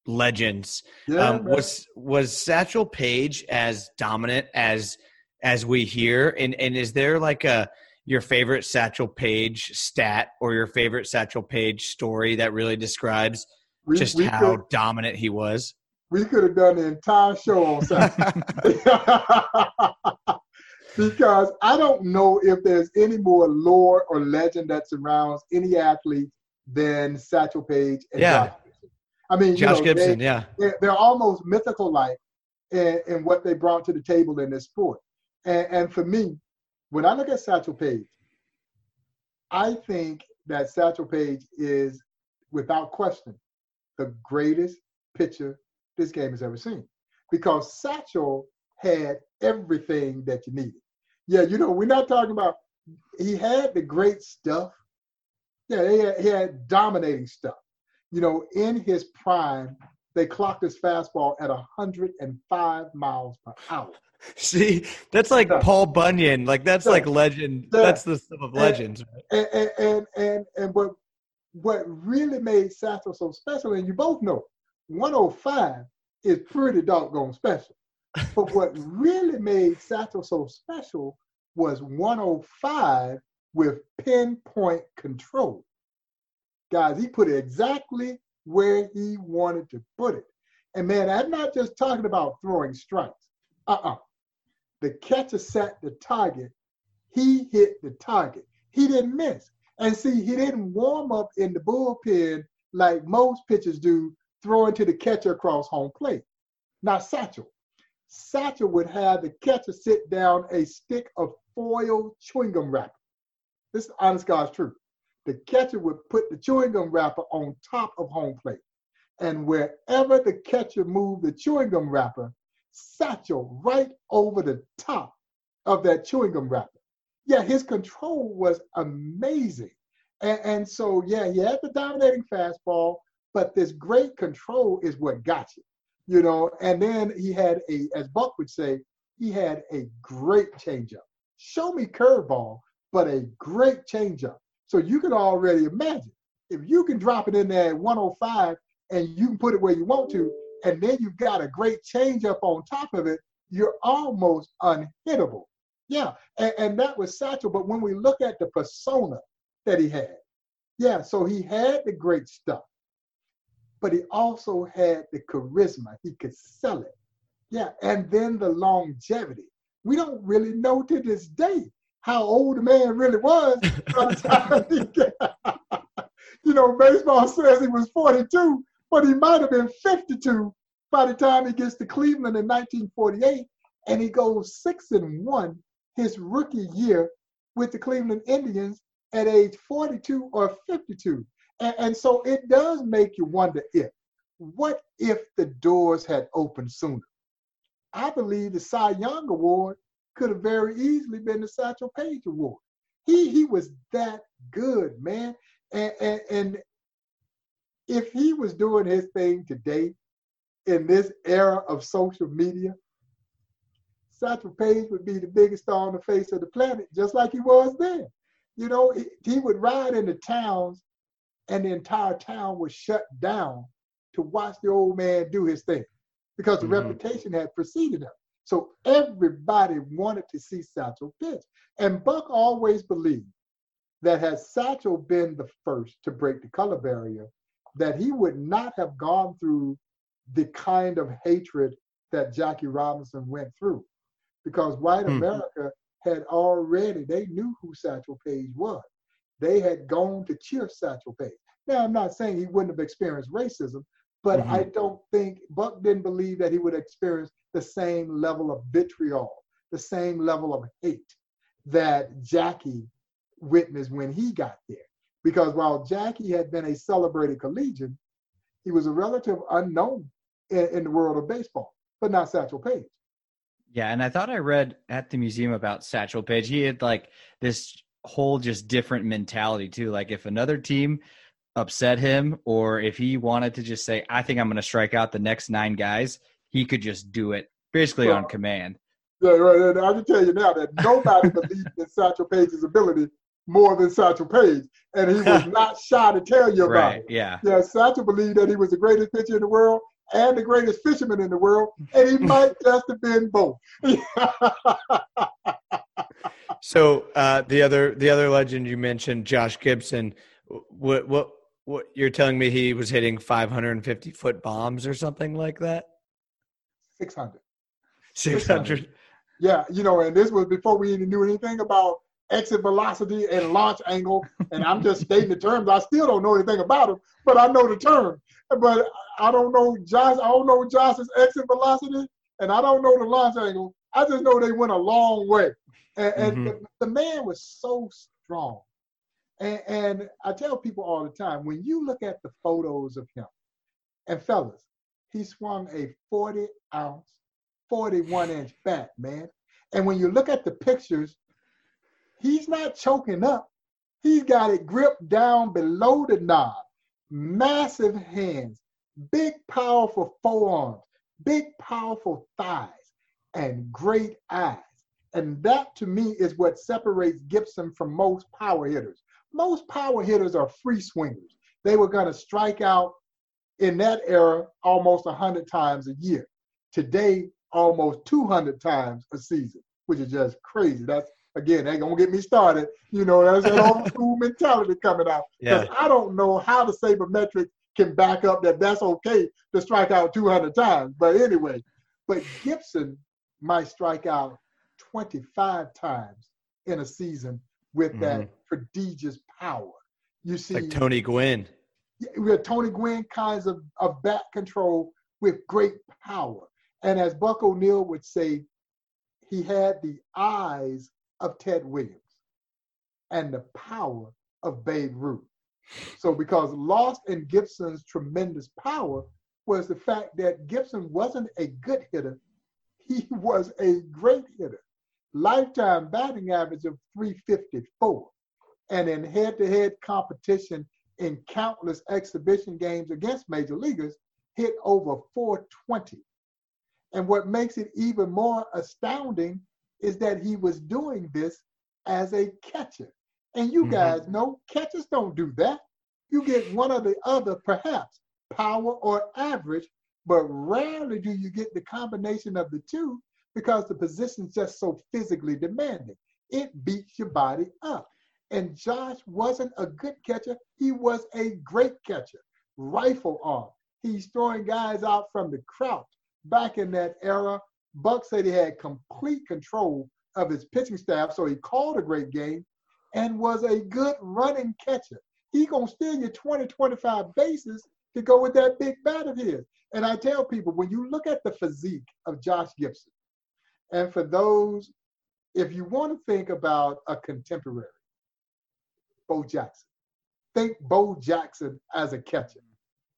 legends. Yeah, um, was was Satchel Paige as dominant as as we hear, and and is there like a your favorite Satchel Paige stat or your favorite Satchel Paige story that really describes we, just we how could, dominant he was? We could have done the entire show on Satchel. because I don't know if there's any more lore or legend that surrounds any athlete than Satchel Paige and yeah. Josh Gibson. I mean, Josh you know, Gibson, they, yeah. They're, they're almost mythical like in, in, what they brought to the table in this sport. And, and for me, when I look at Satchel Paige, I think that Satchel Paige is, without question, the greatest pitcher this game has ever seen. Because Satchel had everything that you needed. Yeah, you know, we're not talking about he had the great stuff. Yeah, he had, he had dominating stuff. You know, in his prime, they clocked his fastball at 105 miles per hour. See, that's like Yeah. Paul Bunyan. Like that's Yeah. like legend. Yeah. That's the stuff of legends. And and and and, and what what really made Satchel so special, and you both know, 105 is pretty doggone special. But what really made Satchel so special was 105 with pinpoint control. Guys, he put it exactly where he wanted to put it. And man, I'm not just talking about throwing strikes. Uh-uh. The catcher set the target. He hit the target. He didn't miss. And see, he didn't warm up in the bullpen like most pitchers do, throwing to the catcher across home plate. Not Satchel. Satchel would have the catcher sit down a stick of foil chewing gum wrapper. This is honest God's truth. The catcher would put the chewing gum wrapper on top of home plate. And wherever the catcher moved the chewing gum wrapper, Satchel right over the top of that chewing gum wrapper. Yeah, his control was amazing. And, and so, yeah, he had the dominating fastball, but this great control is what got you, you know. And then he had a, as Buck would say, he had a great changeup. Show me curveball, but a great changeup. So you can already imagine if you can drop it in there at 105 and you can put it where you want to, and then you've got a great changeup on top of it, you're almost unhittable. Yeah, and, and that was Satchel. But when we look at the persona that he had, yeah, so he had the great stuff, but he also had the charisma. He could sell it. Yeah, and then the longevity. We don't really know to this day how old the man really was by the time he got, you know, baseball says he was 42, but he might have been 52 by the time he gets to Cleveland in 1948, and he goes six and one his rookie year with the Cleveland Indians at age 42 or 52. And, and so it does make you wonder if, what if the doors had opened sooner? I believe the Cy Young Award could have very easily been the Satchel Paige Award. He he was that good, man. And, and, and if he was doing his thing today in this era of social media, Satchel Paige would be the biggest star on the face of the planet, just like he was then. You know, he, he would ride into towns and the entire town was shut down to watch the old man do his thing because the Mhm. reputation had preceded him. So everybody wanted to see Satchel pitch. And Buck always believed that had Satchel been the first to break the color barrier, that he would not have gone through the kind of hatred that Jackie Robinson went through. Because white Hmm. America had already, they knew who Satchel Paige was. They had gone to cheer Satchel Paige. Now, I'm not saying he wouldn't have experienced racism, but Mhm. I don't think Buck didn't believe that he would experience the same level of vitriol, the same level of hate that Jackie witnessed when he got there. Because while Jackie had been a celebrated collegian, he was a relative unknown in, in the world of baseball, but not Satchel Paige. Yeah, and I thought I read at the museum about Satchel Paige. He had like this whole just different mentality too. Like if another team upset him, or if he wanted to just say, "I think I'm going to strike out the next nine guys," he could just do it basically on command. Yeah, right. And I can tell you now that nobody believed in Satchel Paige's ability more than Satchel Paige, and he was not shy to tell you about Right? it. Yeah. Yeah, Satchel believed that he was the greatest pitcher in the world and the greatest fisherman in the world, and he might just have been both. So uh, the other the other legend you mentioned, Josh Gibson. What what what you're telling me he was hitting 550 foot bombs or something like that? 600. 600. Yeah, you know, and this was before we even knew anything about exit velocity and launch angle. And I'm just stating the terms. I still don't know anything about them, but I know the term. But I don't know Josh. I don't know Josh's exit velocity, and I don't know the launch angle. I just know they went a long way. And, and Mhm. the, the man was so strong. And, and I tell people all the time when you look at the photos of him, and fellas, he swung a 40 ounce, 41 inch bat, man. And when you look at the pictures, he's not choking up. He's got it gripped down below the knob. Massive hands, big, powerful forearms, big, powerful thighs, and great eyes. And that to me is what separates Gibson from most power hitters. Most power hitters are free swingers. They were going to strike out in that era almost 100 times a year. Today, almost 200 times a season, which is just crazy. That's again, they're gonna get me started. You know, that's that old school mentality coming out. Because yeah. I don't know how the sabermetric can back up that that's okay to strike out 200 times. But anyway, but Gibson might strike out 25 times in a season with mm-hmm. that prodigious power. You see, like Tony Gwynn. We have Tony Gwynn kinds of, of bat control with great power. And as Buck O'Neil would say, he had the eyes of Ted Williams and the power of Babe Ruth. So, because lost in Gibson's tremendous power was the fact that Gibson wasn't a good hitter, he was a great hitter. Lifetime batting average of 354. And in head to head competition in countless exhibition games against major leaguers, hit over 420. And what makes it even more astounding is that he was doing this as a catcher. And you mm-hmm. guys know catchers don't do that. You get one or the other, perhaps power or average, but rarely do you get the combination of the two because the position's just so physically demanding. It beats your body up. And Josh wasn't a good catcher, he was a great catcher. Rifle arm. He's throwing guys out from the crouch. Back in that era, Buck said he had complete control of his pitching staff, so he called a great game and was a good running catcher. He gonna steal you 20, 25 bases to go with that big bat of his. And I tell people, when you look at the physique of Josh Gibson, and for those, if you want to think about a contemporary, Bo Jackson, think Bo Jackson as a catcher.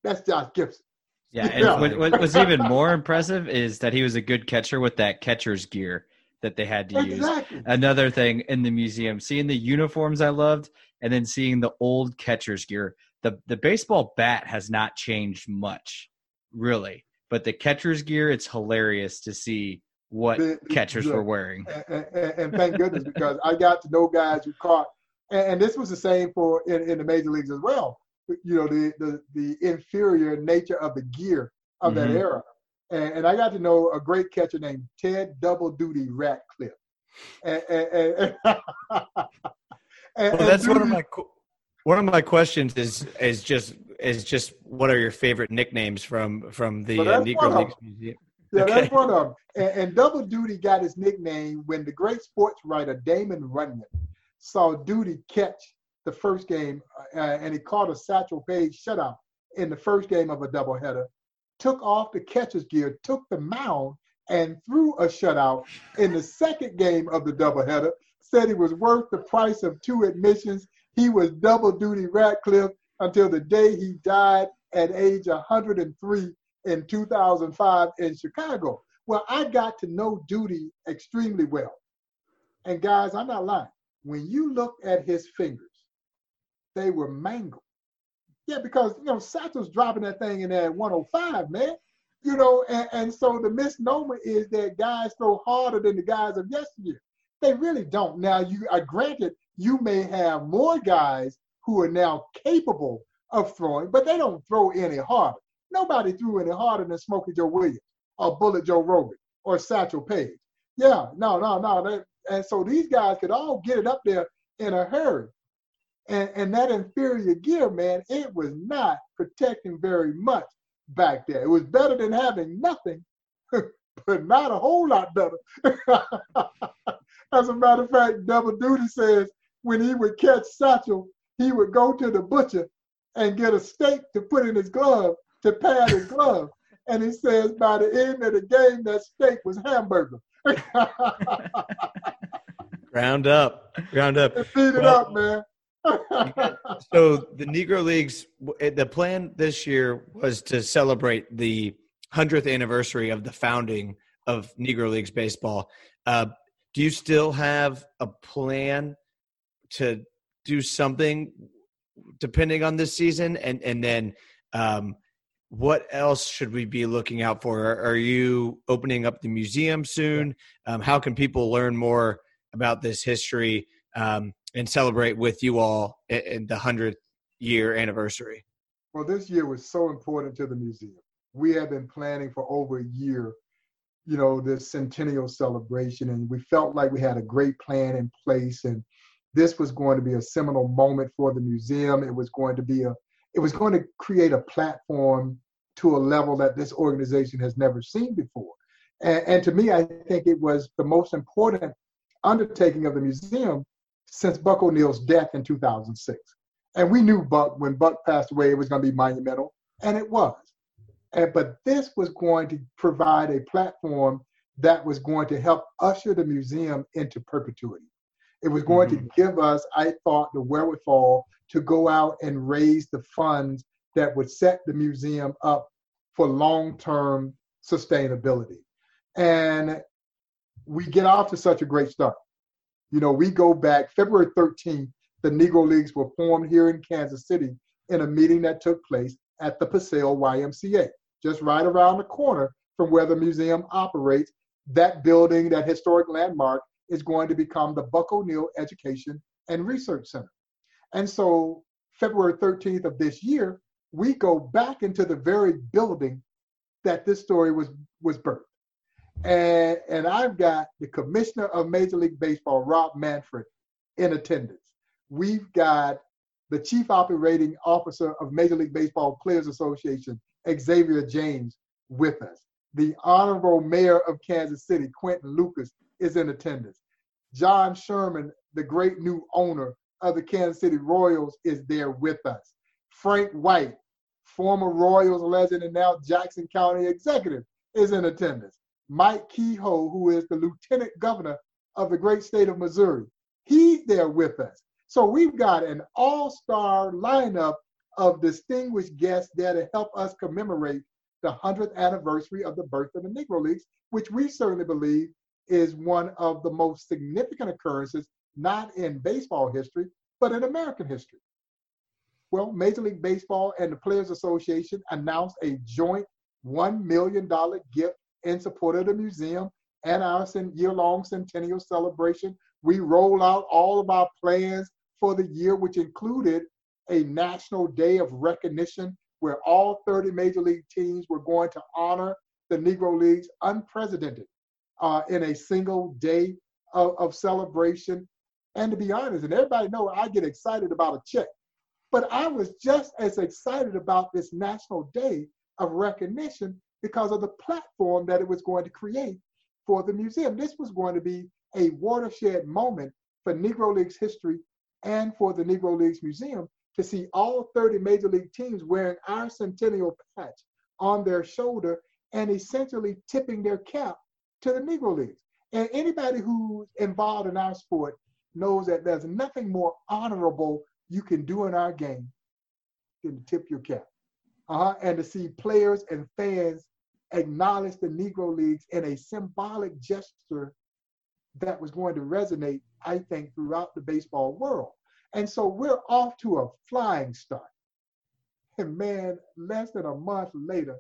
That's Josh Gibson. Yeah, and yeah. What, what, was even more impressive is that he was a good catcher with that catcher's gear that they had to exactly. use. Another thing in the museum, seeing the uniforms I loved, and then seeing the old catcher's gear. The the baseball bat has not changed much, really, but the catcher's gear, it's hilarious to see what the, catchers the, were wearing. And, and, and, thank goodness because I got to know guys who caught, and, and this was the same for in, in the major leagues as well you know the the, the inferior nature of the gear of mm-hmm. that era. And, and, I got to know a great catcher named Ted Double Duty Radcliffe. And, and, well, that's Duty, one of my one of my questions is is just is just what are your favorite nicknames from from the uh, Negro Leagues Museum? Yeah, okay. that's one of them. And, and, Double Duty got his nickname when the great sports writer Damon Runyon saw Duty catch the first game, uh, and he caught a Satchel Paige shutout in the first game of a doubleheader. Took off the catcher's gear, took the mound, and threw a shutout in the second game of the doubleheader. Said he was worth the price of two admissions. He was double duty Radcliffe until the day he died at age 103 in 2005 in Chicago. Well, I got to know Duty extremely well. And guys, I'm not lying. When you look at his fingers, they were mangled. Yeah, because you know Satchel's dropping that thing in there at 105, man. You know, and, and so the misnomer is that guys throw harder than the guys of yesteryear. They really don't. Now, you are granted you may have more guys who are now capable of throwing, but they don't throw any harder. Nobody threw any harder than Smokey Joe Williams or Bullet Joe Rogan or Satchel Paige. Yeah, no, no, no. They, and so these guys could all get it up there in a hurry. And, and that inferior gear, man, it was not protecting very much back there. It was better than having nothing, but not a whole lot better. As a matter of fact, Double Duty says when he would catch Satchel, he would go to the butcher and get a steak to put in his glove to pad his glove. And he says by the end of the game, that steak was hamburger. Round up. Round up. Feed it well, up, man. so the Negro Leagues, the plan this year was to celebrate the hundredth anniversary of the founding of Negro Leagues baseball. Uh, do you still have a plan to do something depending on this season? And and then um, what else should we be looking out for? Are, are you opening up the museum soon? Um, how can people learn more about this history um, and celebrate with you all in, in the hundredth year anniversary? Well, this year was so important to the museum. We have been planning for over a year, you know, this centennial celebration, and we felt like we had a great plan in place, and this was going to be a seminal moment for the museum. It was going to be a it was going to create a platform to a level that this organization has never seen before. And, and, to me, I think it was the most important undertaking of the museum since Buck O'Neil's death in 2006. And we knew Buck, when Buck passed away, it was going to be monumental, and it was. And, but this was going to provide a platform that was going to help usher the museum into perpetuity. It was going mm-hmm. to give us, I thought, the wherewithal to go out and raise the funds that would set the museum up for long-term sustainability. And we get off to such a great start. You know, we go back February 13th, the Negro Leagues were formed here in Kansas City in a meeting that took place at the Paseo YMCA, just right around the corner from where the museum operates. That building, that historic landmark, is going to become the Buck O'Neil Education and Research Center. And so, February 13th of this year, we go back into the very building that this story was was birthed. And, and I've got the commissioner of Major League Baseball, Rob Manfred, in attendance. We've got the chief operating officer of Major League Baseball Players Association, Xavier James, with us. The honorable mayor of Kansas City, Quinton Lucas, is in attendance. John Sherman, the great new owner of the Kansas City Royals, is there with us. Frank White, former Royals legend and now Jackson County executive, is in attendance. Mike Kehoe, who is the lieutenant governor of the great state of Missouri, he's there with us. So we've got an all star lineup of distinguished guests there to help us commemorate the 100th anniversary of the birth of the Negro Leagues, which we certainly believe is one of the most significant occurrences, not in baseball history, but in American history. Well, Major League Baseball and the Players Association announced a joint $1 million gift in support of the museum and our year long centennial celebration. We roll out all of our plans for the year, which included a national day of recognition where all 30 major league teams were going to honor the Negro Leagues unprecedented uh, in a single day of, of celebration. And to be honest, and everybody know I get excited about a check, but I was just as excited about this National Day of Recognition because of the platform that it was going to create for the museum. This was going to be a watershed moment for Negro Leagues history and for the Negro Leagues Museum to see all 30 major league teams wearing our centennial patch on their shoulder and essentially tipping their cap to the Negro Leagues. And anybody who's involved in our sport knows that there's nothing more honorable you can do in our game than to tip your cap. Uh-huh. And to see players and fans acknowledge the Negro Leagues in a symbolic gesture that was going to resonate, I think, throughout the baseball world. And so we're off to a flying start. And man, less than a month later,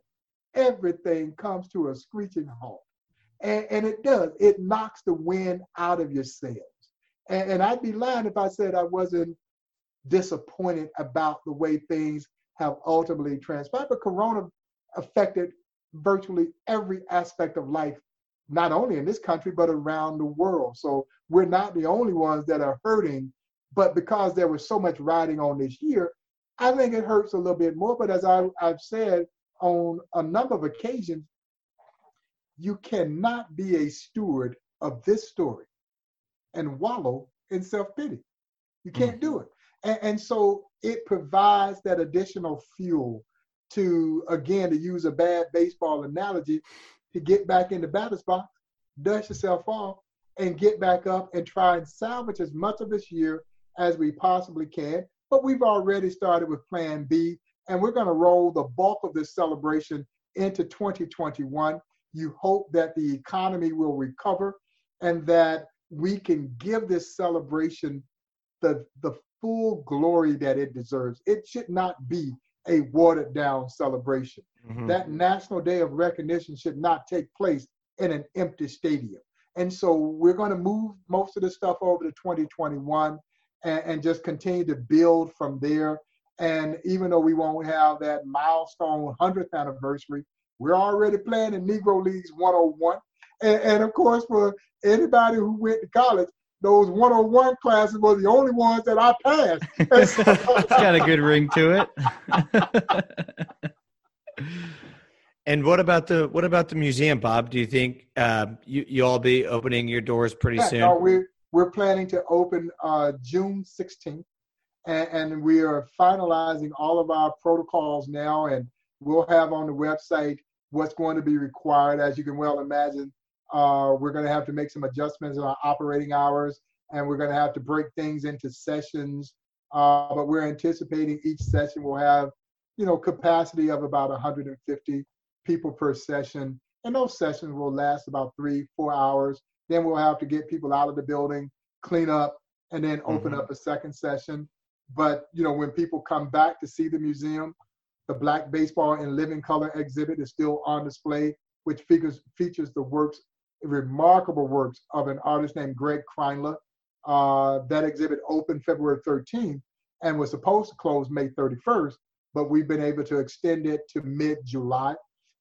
everything comes to a screeching halt. And, and it does, it knocks the wind out of your sails. And, and I'd be lying if I said I wasn't disappointed about the way things have ultimately transpired. But Corona affected virtually every aspect of life, not only in this country, but around the world. So we're not the only ones that are hurting. But because there was so much riding on this year, I think it hurts a little bit more. But as I, I've said on a number of occasions, you cannot be a steward of this story and wallow in self pity. You can't mm-hmm. do it. And, and, so it provides that additional fuel to, again, to use a bad baseball analogy, to get back in the batter's box, dust yourself off, and get back up and try and salvage as much of this year as we possibly can. But we've already started with Plan B, and we're going to roll the bulk of this celebration into 2021. You hope that the economy will recover and that we can give this celebration the, the full glory that it deserves. It should not be a watered down celebration. Mm-hmm. That National Day of Recognition should not take place in an empty stadium. And so we're going to move most of the stuff over to 2021 and, and just continue to build from there. And even though we won't have that milestone 100th anniversary, we're already playing in Negro Leagues 101. And, and, of course, for anybody who went to college, those 101 classes were the only ones that I passed. it's got a good ring to it. and what about the what about the museum, Bob? Do you think uh, you you all be opening your doors pretty yeah, soon? No, we're we're planning to open uh, June 16th, and, and we are finalizing all of our protocols now, and we'll have on the website what's going to be required. As you can well imagine, uh, we're going to have to make some adjustments in our operating hours, and we're going to have to break things into sessions. Uh, but we're anticipating each session will have, you know, capacity of about 150 people per session, and those sessions will last about three, four hours. Then we'll have to get people out of the building, clean up, and then open mm-hmm. up a second session. But you know, when people come back to see the museum, the Black Baseball in Living Color exhibit is still on display, which features features the works remarkable works of an artist named Graig Kreindler. Uh, that exhibit opened February 13th and was supposed to close May 31st, but we've been able to extend it to mid July.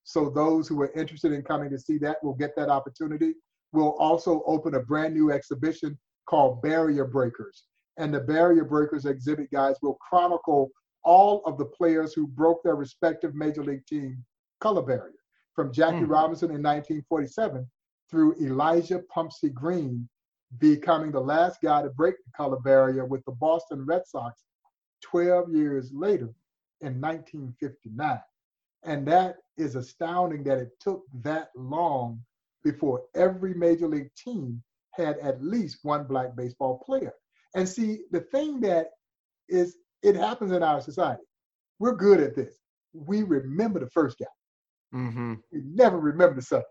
So those who are interested in coming to see that will get that opportunity. We'll also open a brand new exhibition called Barrier Breakers. And the Barrier Breakers exhibit, guys, will chronicle all of the players who broke their respective major league team color barrier from Jackie mm. Robinson in 1947 through Elijah Pumpsie Green becoming the last guy to break the color barrier with the Boston Red Sox 12 years later in 1959. And that is astounding that it took that long before every major league team had at least one black baseball player. And see, the thing that is, it happens in our society. We're good at this. We remember the first guy. Mm-hmm. We never remember the second.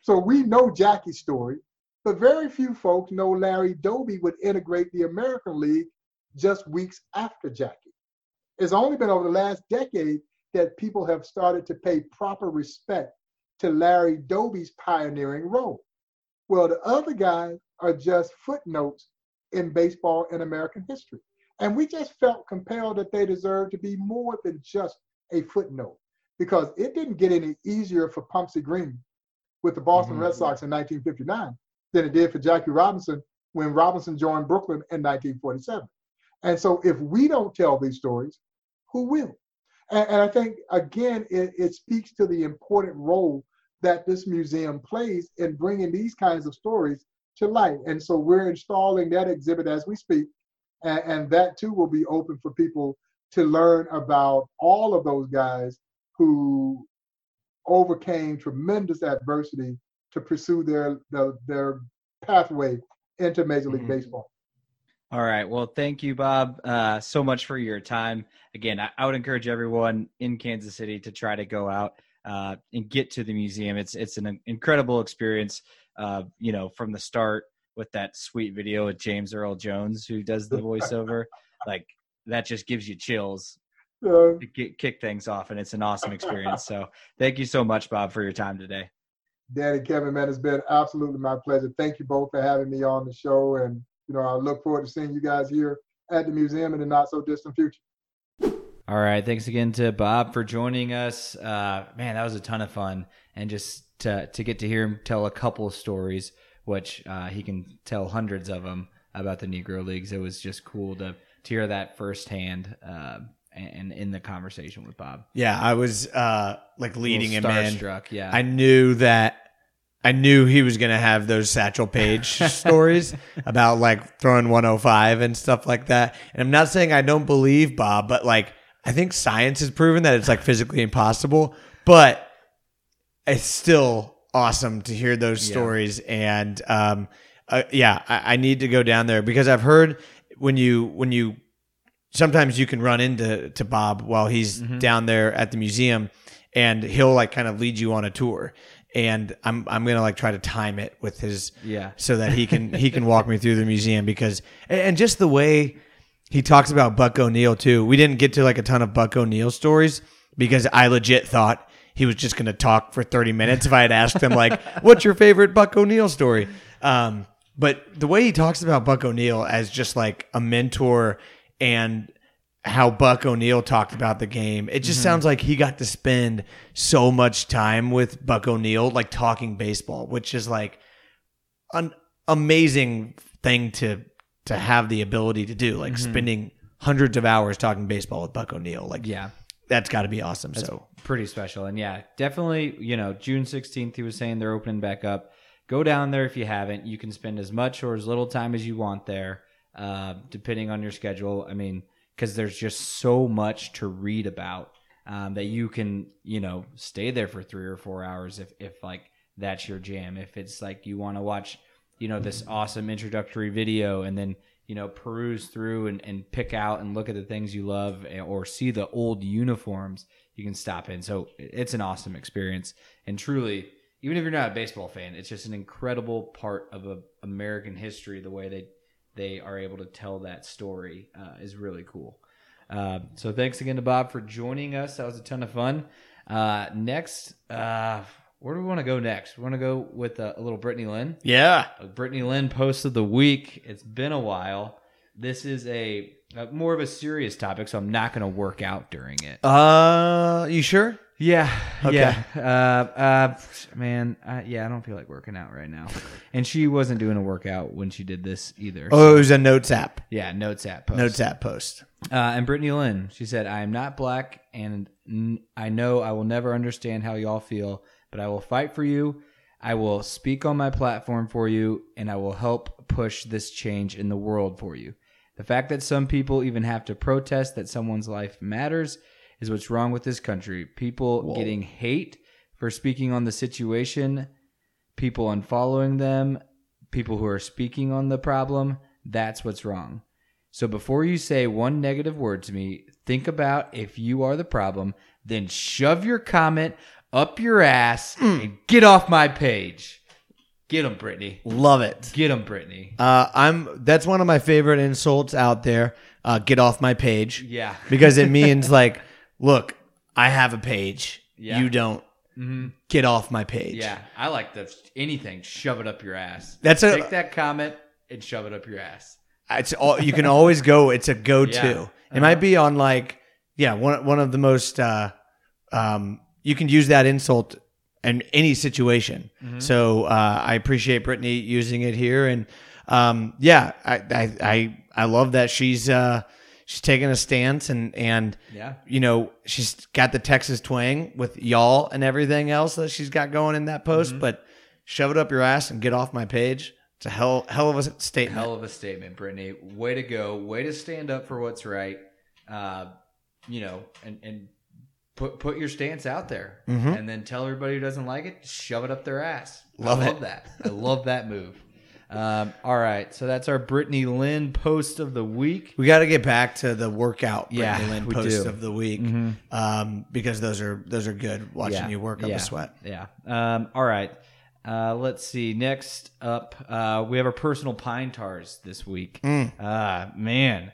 So we know Jackie's story, but very few folks know Larry Doby would integrate the American League just weeks after Jackie. It's only been over the last decade that people have started to pay proper respect to Larry Doby's pioneering role. Well, the other guys are just footnotes in baseball and American history. And we just felt compelled that they deserved to be more than just a footnote because it didn't get any easier for Pumpsie Green with the Boston mm-hmm. Red Sox in 1959 than it did for Jackie Robinson when Robinson joined Brooklyn in 1947. And so if we don't tell these stories, who will? And, and I think, again, it, it speaks to the important role that this museum plays in bringing these kinds of stories to light. And so we're installing that exhibit as we speak. And, and that too will be open for people to learn about all of those guys who overcame tremendous adversity to pursue their their, their pathway into Major League mm-hmm. Baseball. All right. Well, thank you, Bob, uh, so much for your time. Again, I, I, would encourage everyone in Kansas City to try to go out uh, and get to the museum. It's it's an incredible experience. Uh, you know, from the start with that sweet video with James Earl Jones, who does the voiceover, like that just gives you chills to kick things off, and it's an awesome experience. So, thank you so much, Bob, for your time today. Danny, Kevin, man, it's been absolutely my pleasure. Thank you both for having me on the show, and you know, I look forward to seeing you guys here at the museum in the not so distant future. All right, thanks again to Bob for joining us. Uh, man, that was a ton of fun, and just to to get to hear him tell a couple of stories, which uh, he can tell hundreds of them about the Negro Leagues. It was just cool to to hear that firsthand. Uh, and in the conversation with Bob. Yeah, I was uh like leading him in. Struck, yeah. I knew that I knew he was gonna have those Satchel Paige stories about like throwing 105 and stuff like that. And I'm not saying I don't believe Bob, but like I think science has proven that it's like physically impossible. But it's still awesome to hear those stories. Yeah. And um, uh, yeah, I, I need to go down there because I've heard when you when you sometimes you can run into to Bob while he's Mm-hmm. down there at the museum, and he'll like kind of lead you on a tour. And I'm I'm gonna like try to time it with his Yeah. so that he can he can walk me through the museum because and, and just the way he talks about Buck O'Neil too. We didn't get to like a ton of Buck O'Neil stories because I legit thought he was just going to talk for 30 minutes if I had asked him like, "What's your favorite Buck O'Neil story?" Um, but the way he talks about Buck O'Neil as just like a mentor and how Buck O'Neil talked about the game, it just sounds like he got to spend so much time with Buck O'Neil, like talking baseball, which is like an amazing thing to to have the ability to do, like spending hundreds of hours talking baseball with Buck O'Neil. Like, Yeah. That's got to be awesome. so, pretty special. And yeah, definitely, you know, June 16th, he was saying they're opening back up. Go down there if you haven't. You can spend as much or as little time as you want there, uh, depending on your schedule. I mean, because there's just so much to read about um, that you can, you know, stay there for three or four hours if, if like that's your jam. If it's like you want to watch, you know, this awesome introductory video and then, you know, peruse through and, and pick out and look at the things you love eh, or see the old uniforms, you can stop in. So it's an awesome experience. And truly, even if you're not a baseball fan, it's just an incredible part of a, American history. The way they they are able to tell that story uh, is really cool. Uh, so thanks again to Bob for joining us. That was a ton of fun. Uh, next, uh, where do we want to go next? We want to go with uh, a little Brittany Lynn. yeah. A Brittany Lynn post of the week. It's been a while. This is a, a more of a serious topic, so I'm not going to work out during it. Uh, you sure? Yeah, Okay. yeah. Uh, uh, man, uh, yeah, I don't feel like working out right now. And she wasn't doing a workout when she did this either. Oh, it was a notes app. yeah, notes app post. Notes app post. Uh, and Brittany Lynn, she said, I am not black, and n- I know I will never understand how y'all feel, but I will fight for you. I will speak on my platform for you, and I will help push this change in the world for you. The fact that some people even have to protest that someone's life matters is what's wrong with this country. People getting hate for speaking on the situation, people unfollowing them, people who are speaking on the problem. That's what's wrong. So before you say one negative word to me, think about if you are the problem, then shove your comment up your ass and get off my page. Get him, Brittany. Love it. Get him, Brittany. Uh, I'm. That's one of my favorite insults out there. Uh, get off my page. Yeah. because it means like, look, I have a page. Yeah. You don't. hmm Get off my page. Yeah. I like the anything. Shove it up your ass. That's a- Take that comment and shove it up your ass. It's all you can always go. It's a go-to. Yeah. It Uh-huh. might be on like, yeah, one one of the most. Uh, um, you can use that insult in any situation. Mm-hmm. So uh, I appreciate Brittany using it here, and um, yeah, I, I I I love that she's uh, she's taking a stance and and Yeah. you know she's got the Texas twang with y'all and everything else that she's got going in that Mm-hmm. post, but shove it up your ass and get off my page. It's a hell hell of a statement. Hell of a statement, Brittany. Way to go. Way to stand up for what's right. Uh, you know, and and put put your stance out there, and then tell everybody who doesn't like it, shove it up their ass. Love I love that. I love that move. Um, all right, so that's our Brittany Lynn post of the week. We got to get back to the workout Yeah, Brittany Lynn we post do. Mm-hmm. of the week um, because those are those are good. Watching you work up yeah, a sweat. Yeah. Um, all right. Uh, let's see. Next up, uh, we have our personal pine tars this week. Mm. Ah, man,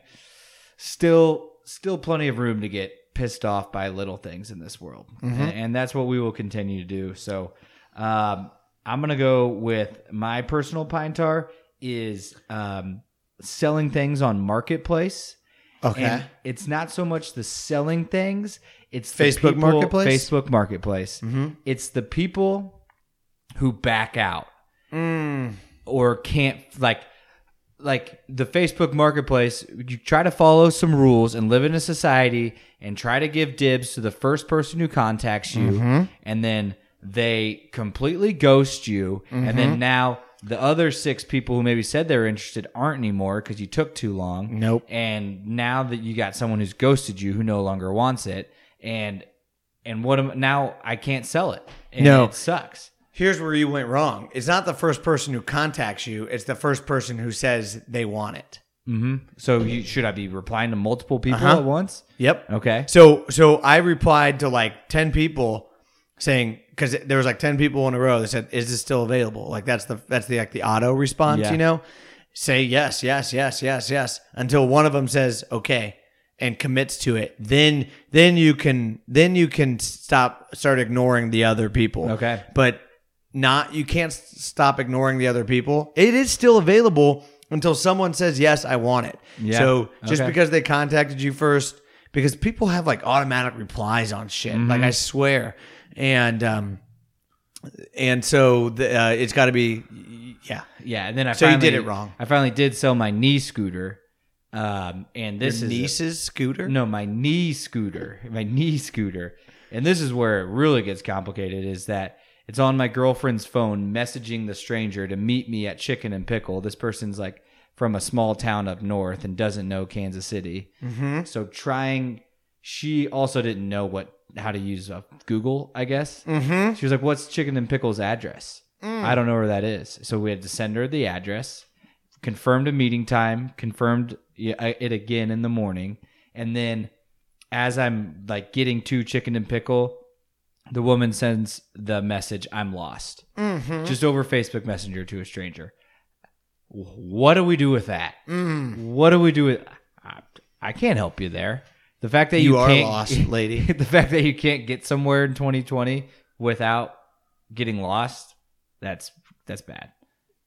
still, still plenty of room to get pissed off by little things in this world, Mm-hmm. and, and that's what we will continue to do. So, um, I'm gonna go with my personal pine tar is um, selling things on marketplace. Okay. And it's not so much the selling things; it's the Facebook people- Marketplace? Facebook Marketplace. Mm-hmm. It's the people who back out Mm. or can't like like the Facebook Marketplace. You try to follow some rules and live in a society and try to give dibs to the first person who contacts you, Mm-hmm. and then they completely ghost you, and Mm-hmm. then now. The other six people who maybe said they were interested aren't anymore because you took too long. Nope. And now that you got someone who's ghosted you who no longer wants it, and and what am now I can't sell it. And No. it sucks. Here's where you went wrong. It's not the first person who contacts you. It's the first person who says they want it. hmm So you, should I be replying to multiple people Uh-huh. at once? Yep. Okay. So so I replied to like ten people saying because there was like ten people in a row that said, "Is this still available?" Like that's the that's the like the auto response, Yeah. you know. Say yes, yes, yes, yes, yes until one of them says okay and commits to it. Then then you can then you can stop start ignoring the other people. Okay. but not you can't stop ignoring the other people. It is still available until someone says yes, I want it. Yeah. So just Okay. because they contacted you first, because people have like automatic replies on shit. Mm-hmm. Like I swear, and um, and so the, uh, it's got to be yeah. Yeah, and then I So you did it wrong. I finally did sell my knee scooter, um, and this Your is niece's scooter. no my knee scooter, my knee scooter, and this is where it really gets complicated. Is that it's on my girlfriend's phone, messaging the stranger to meet me at Chicken and Pickle. This person's like from a small town up north and doesn't know Kansas City, Mm-hmm. so trying. She also didn't know what how to use uh, Google, I guess. Mm-hmm. She was like, "What's Chicken and Pickle's address?" I don't know where that is. So we had to send her the address, confirmed a meeting time, confirmed it again in the morning, and then as I'm like getting to Chicken and Pickle, the woman sends the message, "I'm lost," Mm-hmm. just over Facebook Messenger to a stranger. What do we do with that? Mm. What do we do with? I, I can't help you there. The fact that you, You are can't, lost, lady. the fact that you can't get somewhere in 2020 without getting lost, that's that's bad.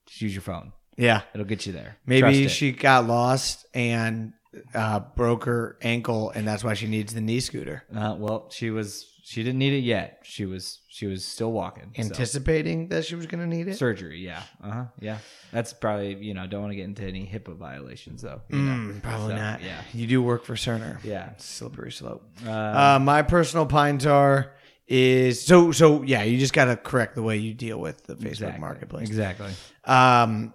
Just use your phone. Yeah. It'll get you there. Maybe she got lost and uh, broke her ankle, and that's why she needs the knee scooter. Uh, well, she was she didn't need it yet. She was she was still walking. so. Anticipating that she was going to need it. surgery. Yeah. Uh huh. Yeah. That's probably you know don't want to get into any HIPAA violations though. you know. Mm, probably So, not. yeah. You do work for Cerner. Yeah. Slippery slope. Uh, Uh, my personal pine tar is so so. Yeah, you just got to correct the way you deal with the Facebook exactly. Marketplace. Exactly. Um,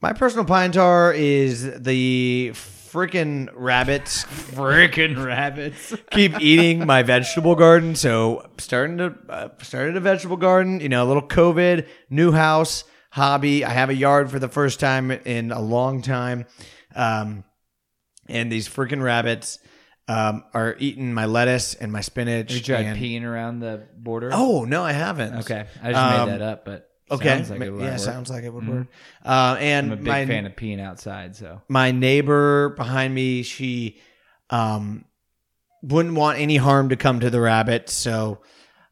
my personal pine tar is the freaking rabbits Freaking rabbits. keep eating my vegetable garden. So starting to uh, started a vegetable garden. You know, a little COVID, new house, hobby. I have a yard for the first time in a long time, um, and these freaking rabbits um, are eating my lettuce and my spinach. Have you tried and- peeing around the border? Oh no, I haven't. okay. I just Um, made that up, but Okay, sounds like it would yeah, work. sounds like it would Mhm. work. Uh, and I'm a big my fan of peeing outside, so my neighbor behind me, she um, wouldn't want any harm to come to the rabbit. So,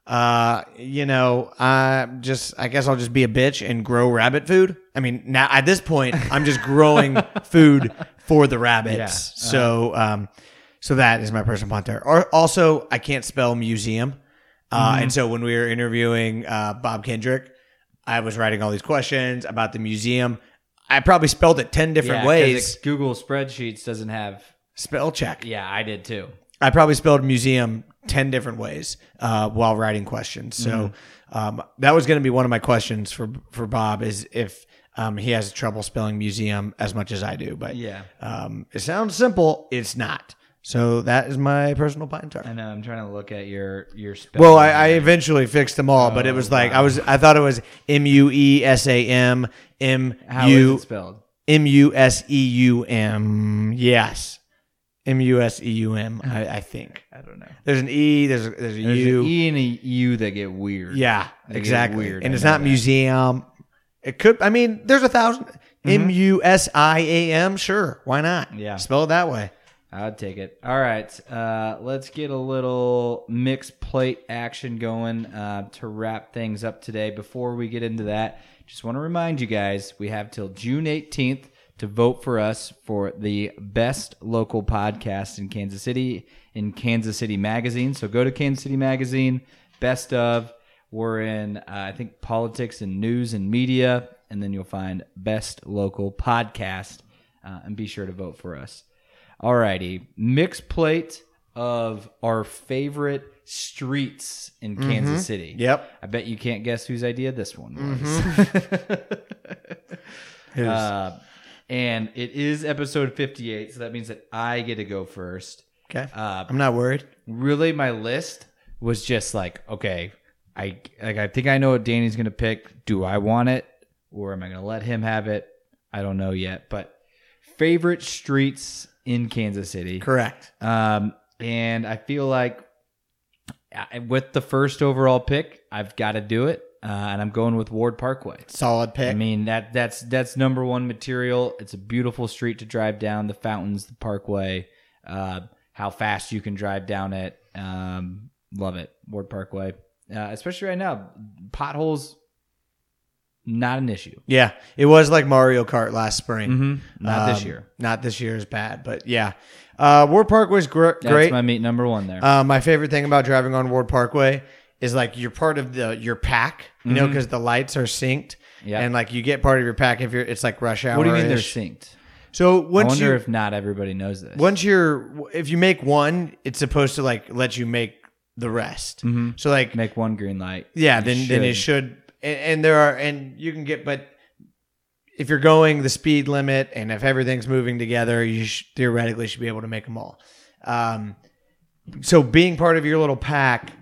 uh, you know, I just, I guess I'll just be a bitch and grow rabbit food. I mean, now at this point, I'm just growing food for the rabbits. Yeah, uh-huh. So, um, so that is my personal point there. Or also, I can't spell museum. Uh, Mm-hmm. And so when we were interviewing uh, Bob Kendrick, I was writing all these questions about the museum. I probably spelled it 10 different Yeah, ways. Google spreadsheets doesn't have. Spell check. Yeah, I did too. I probably spelled museum 10 different ways uh, while writing questions. So Mm-hmm. um, that was going to be one of my questions for, for Bob is if um, he has trouble spelling museum as much as I do. But Yeah. um, it sounds simple. It's not. So that is my personal pine tar. I know. I'm trying to look at your your. Well, I, I eventually fixed them all, but it Oh, was like wow. I was I thought it was M U E S A M M How is U it spelled? M U S E U M. Yes, M U S E U M. I think I don't know. there's an E. There's a, there's a There's U. an E and a U that get weird. Yeah, They exactly. weird, And I it's not that. museum. It could. I mean, there's a 1000 Mm-hmm. M U S I A M. Sure, why not? Yeah. spell it that way. I'd take it. All right, uh, let's get a little mixed plate action going uh, to wrap things up today. Before we get into that, just want to remind you guys we have till June 18th to vote for us for the best local podcast in Kansas City in Kansas City Magazine. So go to Kansas City Magazine, best of. We're in, uh, I think, politics and news and media, and then you'll find best local podcast, uh, and be sure to vote for us. Alrighty, mixed plate of our favorite streets in Kansas City. Yep. I bet you can't guess whose idea this one was. Who's- uh, and it is episode 58, so that means that I get to go first. okay, Uh, I'm not worried. really, my list was just like, okay, I like I think I know what Danny's gonna pick. Do I want it, or am I gonna let him have it? I don't know yet, but favorite streets in Kansas City. Correct. Um, and I feel like uh, with the first overall pick, I've got to do it, uh, and I'm going with Ward Parkway. Solid pick. I mean that that's that's number one material. It's a beautiful street to drive down. The fountains, the Parkway, uh, how fast you can drive down it. Um, love it, Ward Parkway, uh, especially right now. Potholes, not an issue. yeah, it was like Mario Kart last spring. Mm-hmm. Not this Um, year. Not this year is bad, but yeah. Uh, Ward Parkway's gr- That's great. my meat number one there. Uh, my favorite thing about driving on Ward Parkway is like you're part of the your pack, you know, because the lights are synced. Mm-hmm. Yeah. And like you get part of your pack if you're it's like rush hour. what do you mean they're synced? So I once wonder you if not everybody knows this. once you're if you make one, it's supposed to like let you make the rest. So like Make one green light. yeah, Mm-hmm. Then then it should and, and there are and you can get but if you're going the speed limit and if everything's moving together, you sh- theoretically should be able to make them all. Um, so being part of your little pack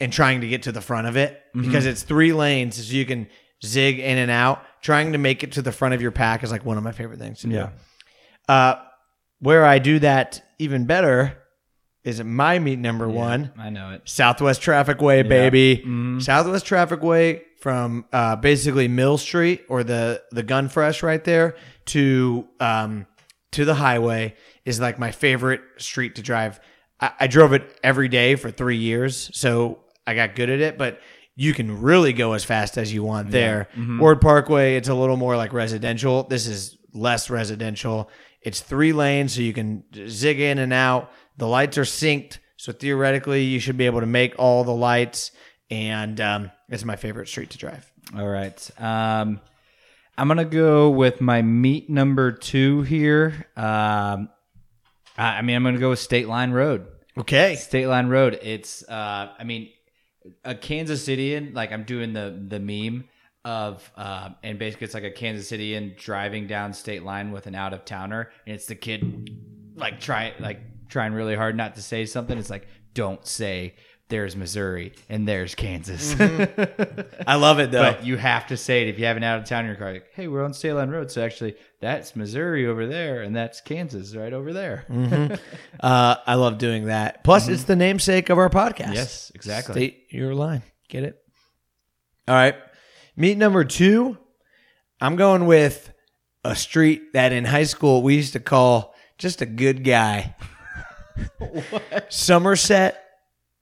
and trying to get to the front of it Mm-hmm. because it's three lanes, so you can zig in and out. Trying to make it to the front of your pack is like one of my favorite things to do. Yeah. Uh, where I do that even better is my meet number one. I know it. Southwest Traffic Way, baby. Mm-hmm. Southwest Traffic Way from uh, basically Mill Street or the the Gun Fresh right there to um, to the highway is like my favorite street to drive. I, I drove it every day for three years, so I got good at it. But you can really go as fast as you want there. Mm-hmm. Ward Parkway, it's a little more like residential. This is less residential. It's three lanes, so you can zig in and out. The lights are synced, so theoretically you should be able to make all the lights. And um, it's my favorite street to drive. All right. Um, I'm gonna go with my meat number two here. Um, I, mean, I'm gonna go with State Line Road. Okay. State Line Road. It's. Uh, I mean, a Kansas Cityan. Like I'm doing the the meme of, uh, and basically it's like a Kansas Cityan driving down State Line with an out of towner, and it's the kid like try like trying really hard not to say something. It's like don't say there's Missouri and there's Kansas. Mm-hmm. I love it though. But you have to say it if you have an out of town in your car. Like, hey, we're on State Line Road, so actually that's Missouri over there, and that's Kansas right over there. Mm-hmm. Uh, I love doing that. Plus, mm-hmm. it's the namesake of our podcast. Yes, exactly. State your line. Get it? All right. Meet number two. I'm going with a street that in high school we used to call just a good guy. Somerset,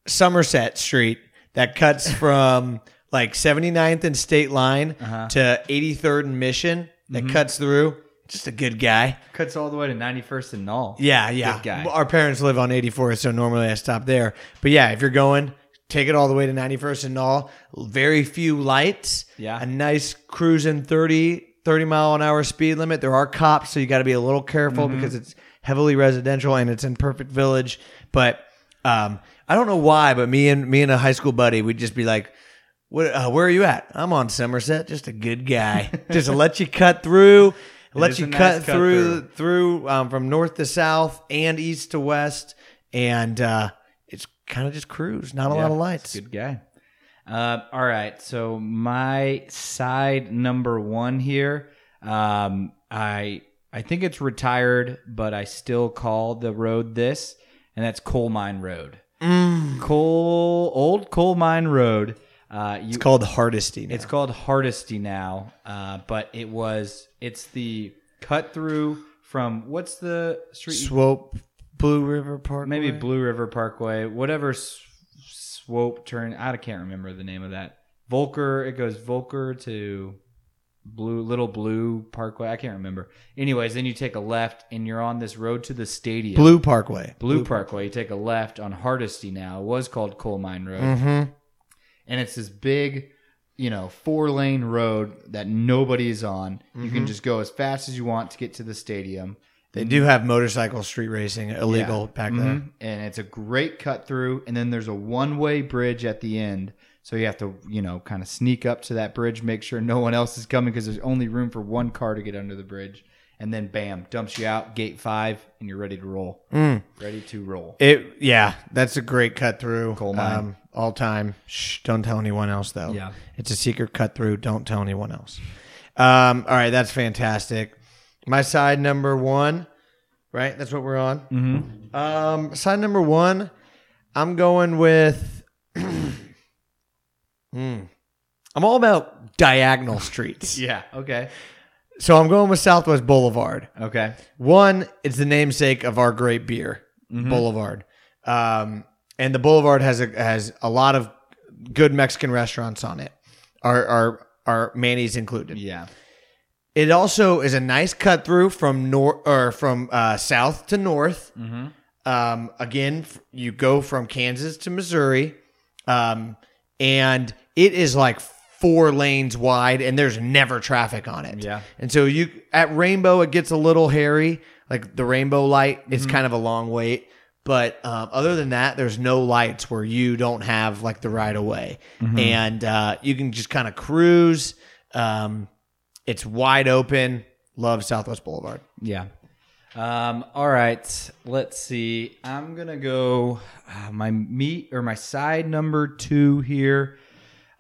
Somerset Street that cuts from like 79th and State Line Uh-huh. to 83rd and Mission that cuts through. Just a good guy. Cuts all the way to 91st and Nall. Yeah, yeah. Good guy. Our parents live on 84th, so normally I stop there. But yeah, if you're going, take it all the way to 91st and all. Very few lights. Yeah. A nice cruising 30, 30 mile an hour speed limit. There are cops, so you got to be a little careful Mm-hmm. because it's heavily residential and it's in Prairie Village. But um, I don't know why, but me and me and a high school buddy, we'd just be like, what, uh, where are you at? I'm on Somerset. Just a good guy. just to let you cut through. Let you nice cut cut through through um, from north to south and east to west, and uh, it's kind of just cruise. Not a lot of lights. Good guy. Uh, all right. So my side number one here, um, I I think it's retired, but I still call the road this, and that's Coal Mine Road. Coal old Coal Mine Road. Uh, you, It's called Hardesty. Now. It's called Hardesty now, uh, but it was it's the cut through from what's the street? Swope Blue River Park. Maybe Blue River Parkway, whatever s- swope turn. I can't remember the name of that. Volker. It goes Volker to Blue Little Blue Parkway. I can't remember. Anyways, then you take a left and you're on this road to the stadium. Blue Parkway. Blue Parkway. You take a left on Hardesty now. It was called Coal Mine Road Mm-hmm. and it's this big, you know, four lane road that nobody's on. You Mm-hmm. can just go as fast as you want to get to the stadium. They do have motorcycle street racing illegal Yeah. back there. Mhm. And it's a great cut through. And then there's a one way bridge at the end. So you have to, you know, kind of sneak up to that bridge, make sure no one else is coming because there's only room for one car to get under the bridge. And then bam, dumps you out, gate five, and you're ready to roll. Mm. Ready to roll. It yeah, that's a great cut through. Coal mine. Um, all time. Shh, don't tell anyone else though. Yeah. It's a secret cut through. Don't tell anyone else. Um, all right, that's fantastic. My side number one, right? That's what we're on. Mm-hmm. Um, side number one, I'm going with. Hmm. I'm all about diagonal streets. Yeah. Okay. So I'm going with Southwest Boulevard. Okay. One, it's the namesake of our great beer, Mm-hmm. Boulevard. Um, and the Boulevard has a has a lot of good Mexican restaurants on it. Our our our Manny's included. Yeah. It also is a nice cut through from north or from uh, south to north. Mm-hmm. Um, again, you go from Kansas to Missouri, um, and it is like four lanes wide, and there's never traffic on it. Yeah. and so you at Rainbow, it gets a little hairy. Like the Rainbow light, it's kind of a long wait. But um, other than that, there's no lights where you don't have like the right of way, and uh, you can just kind of cruise. Um, it's wide open. Love Southwest Boulevard. Yeah. Um, all right. Let's see. I'm gonna go uh, my meat or my side number two here.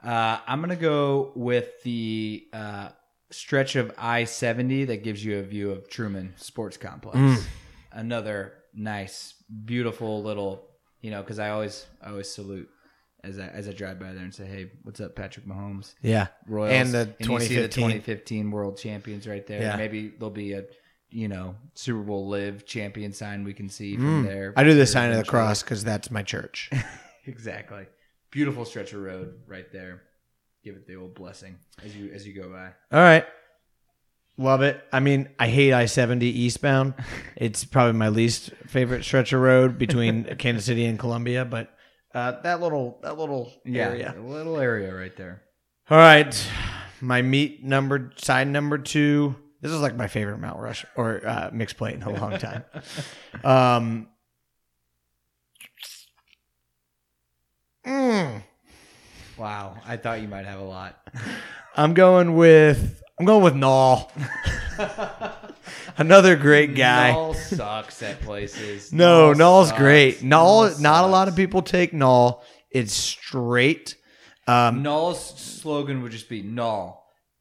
Uh, I'm gonna go with the uh, stretch of I-70 that gives you a view of Truman Sports Complex. Another nice, beautiful little, you know, because I always, I always salute as I as I drive by there and say, "Hey, what's up, Patrick Mahomes?" Yeah, Royals and the you see the 2015. 2015 World Champions right there. Yeah. Maybe there'll be a you know Super Bowl live champion sign we can see from there. Mm. I do the sign of the cross because that's my church. exactly. Beautiful stretch of road right there. Give it the old blessing as you as you go by. All right. Love it. I mean, I hate I 70 eastbound. It's probably my least favorite stretch of road between Kansas City and Columbia, but uh, that little that little area. a little area right there. All right. My meat number side number two. This is like my favorite Mount Rush or uh, mixed plate in a long time. um, mm, Wow, I thought you might have a lot. I'm going with I'm going with Nall. Another great guy. Nall sucks at places. No, Nall's sucks. great. Nall, not a lot of people take Nall. It's straight. Um, Nall's slogan would just be Nall.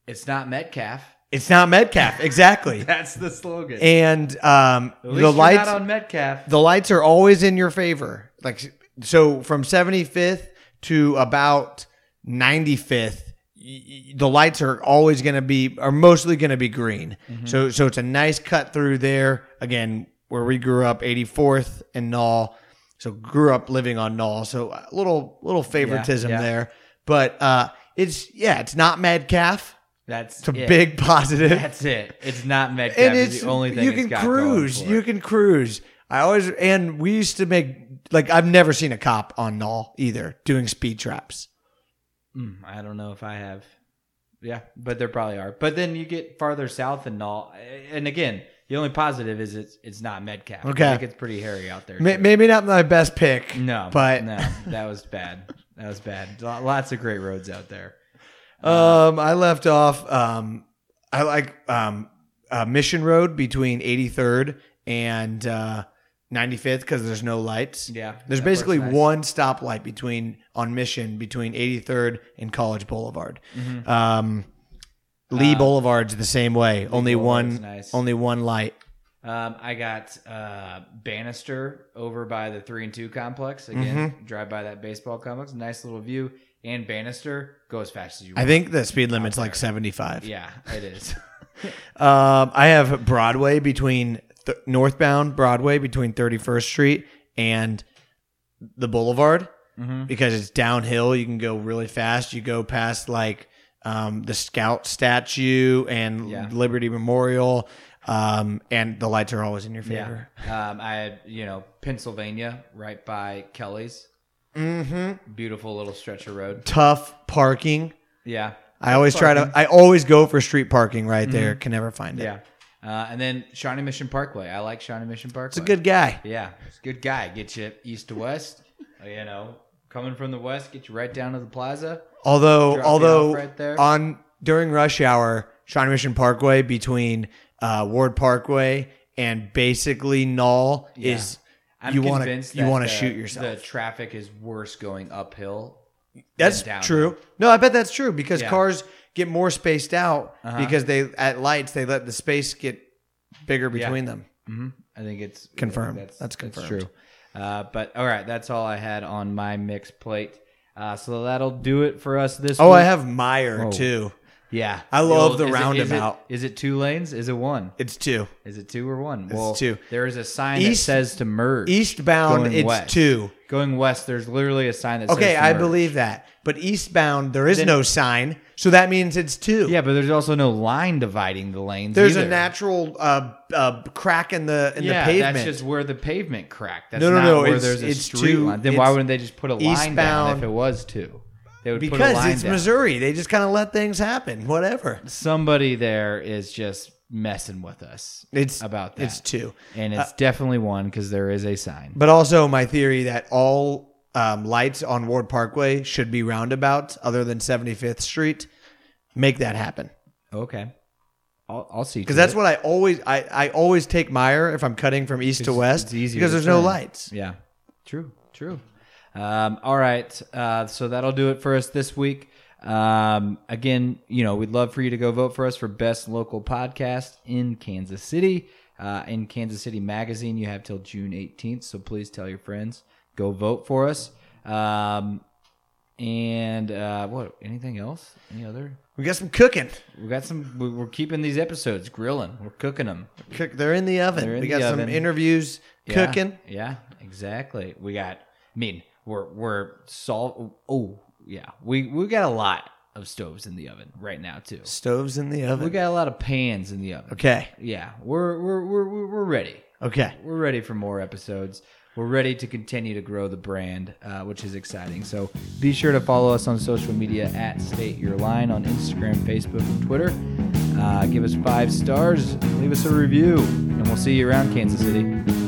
It's not Metcalf. It's not Metcalf exactly, That's the slogan. and um, the lights not on Metcalf. the lights are always in your favor. Like so, from 75th to about 95th, y- y- the lights are always going to be are mostly going to be green. Mm-hmm. So so it's a nice cut through there. Again, where we grew up, 84th and Nall. So grew up living on Nall. So a little little favoritism yeah. there. But uh, it's yeah, it's not Metcalf. That's It's a it. big positive. That's it. It's not Metcalf. and it's it's the only thing you it's can got cruise. You can cruise. I always and we used to make like I've never seen a cop on Nall either doing speed traps. Mm, I don't know if I have. Yeah, but there probably are. But then you get farther south and all, and again, the only positive is it's it's not Metcalf. Okay. I think it's pretty hairy out there. May- Maybe not my best pick. no, but no, that was bad. That was bad. Lots of great roads out there. Um, I left off. Um, I like um, uh, Mission Road between 83rd and uh, 95th because there's no lights. Yeah, There's that basically nice. one stoplight between on Mission between 83rd and College Boulevard. Mm-hmm. Um, Lee Uh, Boulevard's the same way. only Boulevard's one, nice. only one light. Um, I got uh, Bannister over by the three and two complex. Again, Mm-hmm. drive by that baseball complex. Nice little view. And Bannister go as fast as you want. I want. think the speed limit's like 75. Yeah, it is. Um, I have Broadway between th- northbound Broadway between 31st Street and the Boulevard Mm-hmm. because it's downhill. You can go really fast. You go past like um, the Scout statue and Yeah. Liberty Memorial, um, and the lights are always in your yeah. favor. Um, I had you know Pennsylvania right by Kelly's. Mm-hmm. Beautiful little stretch of road. Tough parking. Yeah. I always try to. I always go for street parking right there. Can never find it. Mm-hmm. Yeah. Uh, and then Shawnee Mission Parkway. I like Shawnee Mission Parkway. It's a good guy. Yeah, it's a good guy. Get you east to west. Uh, You know, coming from the west, get you right down to the plaza. Although, although right there. on during rush hour, Shawnee Mission Parkway between uh, Ward Parkway and basically Nall Yeah. is I'm you want to you want to shoot yourself. The traffic is worse going uphill. that's true. No, I bet that's true because Yeah. cars get more spaced out Uh-huh. because they at lights they let the space get bigger between them. hmm I think it's Confirmed. Think That's confirmed. true. Uh, but all right, that's all I had on my mixed plate. Uh, so that'll do it for us this. Oh, week. I have Meyer too. Yeah, I love the is it- is it- roundabout. Is it two lanes? Is it one? It's two. Is it two or one? well, two. There is a sign East- that says to merge. Eastbound, it's west. two. Going west, there's literally a sign that says Okay, I merge. believe that. But eastbound, there is Then- no sign, so that means it's two. Yeah, but there's also no line dividing the lanes. There's either. a natural uh, uh, crack in the in yeah, the pavement. that's just where the pavement cracked. That's No, no, not no, where it's- there's a it's street two- line. Then why wouldn't they just put a line down if it was two? They would because it's down. Missouri. They just kind of let things happen. Whatever. Somebody there is just messing with us It's about that. It's two. and it's definitely one because there is a sign. But also my theory that all um, lights on Ward Parkway should be roundabouts other than 75th Street. Make that happen. Okay, I'll, I'll see. Because that's what I always I, I always take Meyer if I'm cutting from east to west it's because there's no lights. Yeah, true, true. Um, all right, uh, so that'll do it for us this week. Um, again, you know, we'd love for you to go vote for us for best local podcast in Kansas City. Uh, in Kansas City Magazine, you have till June 18th, so please tell your friends. Go vote for us. Um, and uh, what? Anything else? Any other? We got some cooking. We got some. we- We're keeping these episodes grilling. We're cooking them. Cook, they're in the oven. In we the got some oven. interviews Yeah, cooking. Yeah, exactly. We got. I mean, we're we're sol. Oh yeah, we we got a lot of stoves in the oven right now too. Stoves in the oven. We got a lot of pans in the oven. okay. Yeah, we're we're we're we're we're ready. Okay. We're ready for more episodes. We're ready to continue to grow the brand, uh, which is exciting. So be sure to follow us on social media at State Your Line on Instagram, Facebook, and Twitter. Uh, give us five stars, leave us a review, and we'll see you around Kansas City.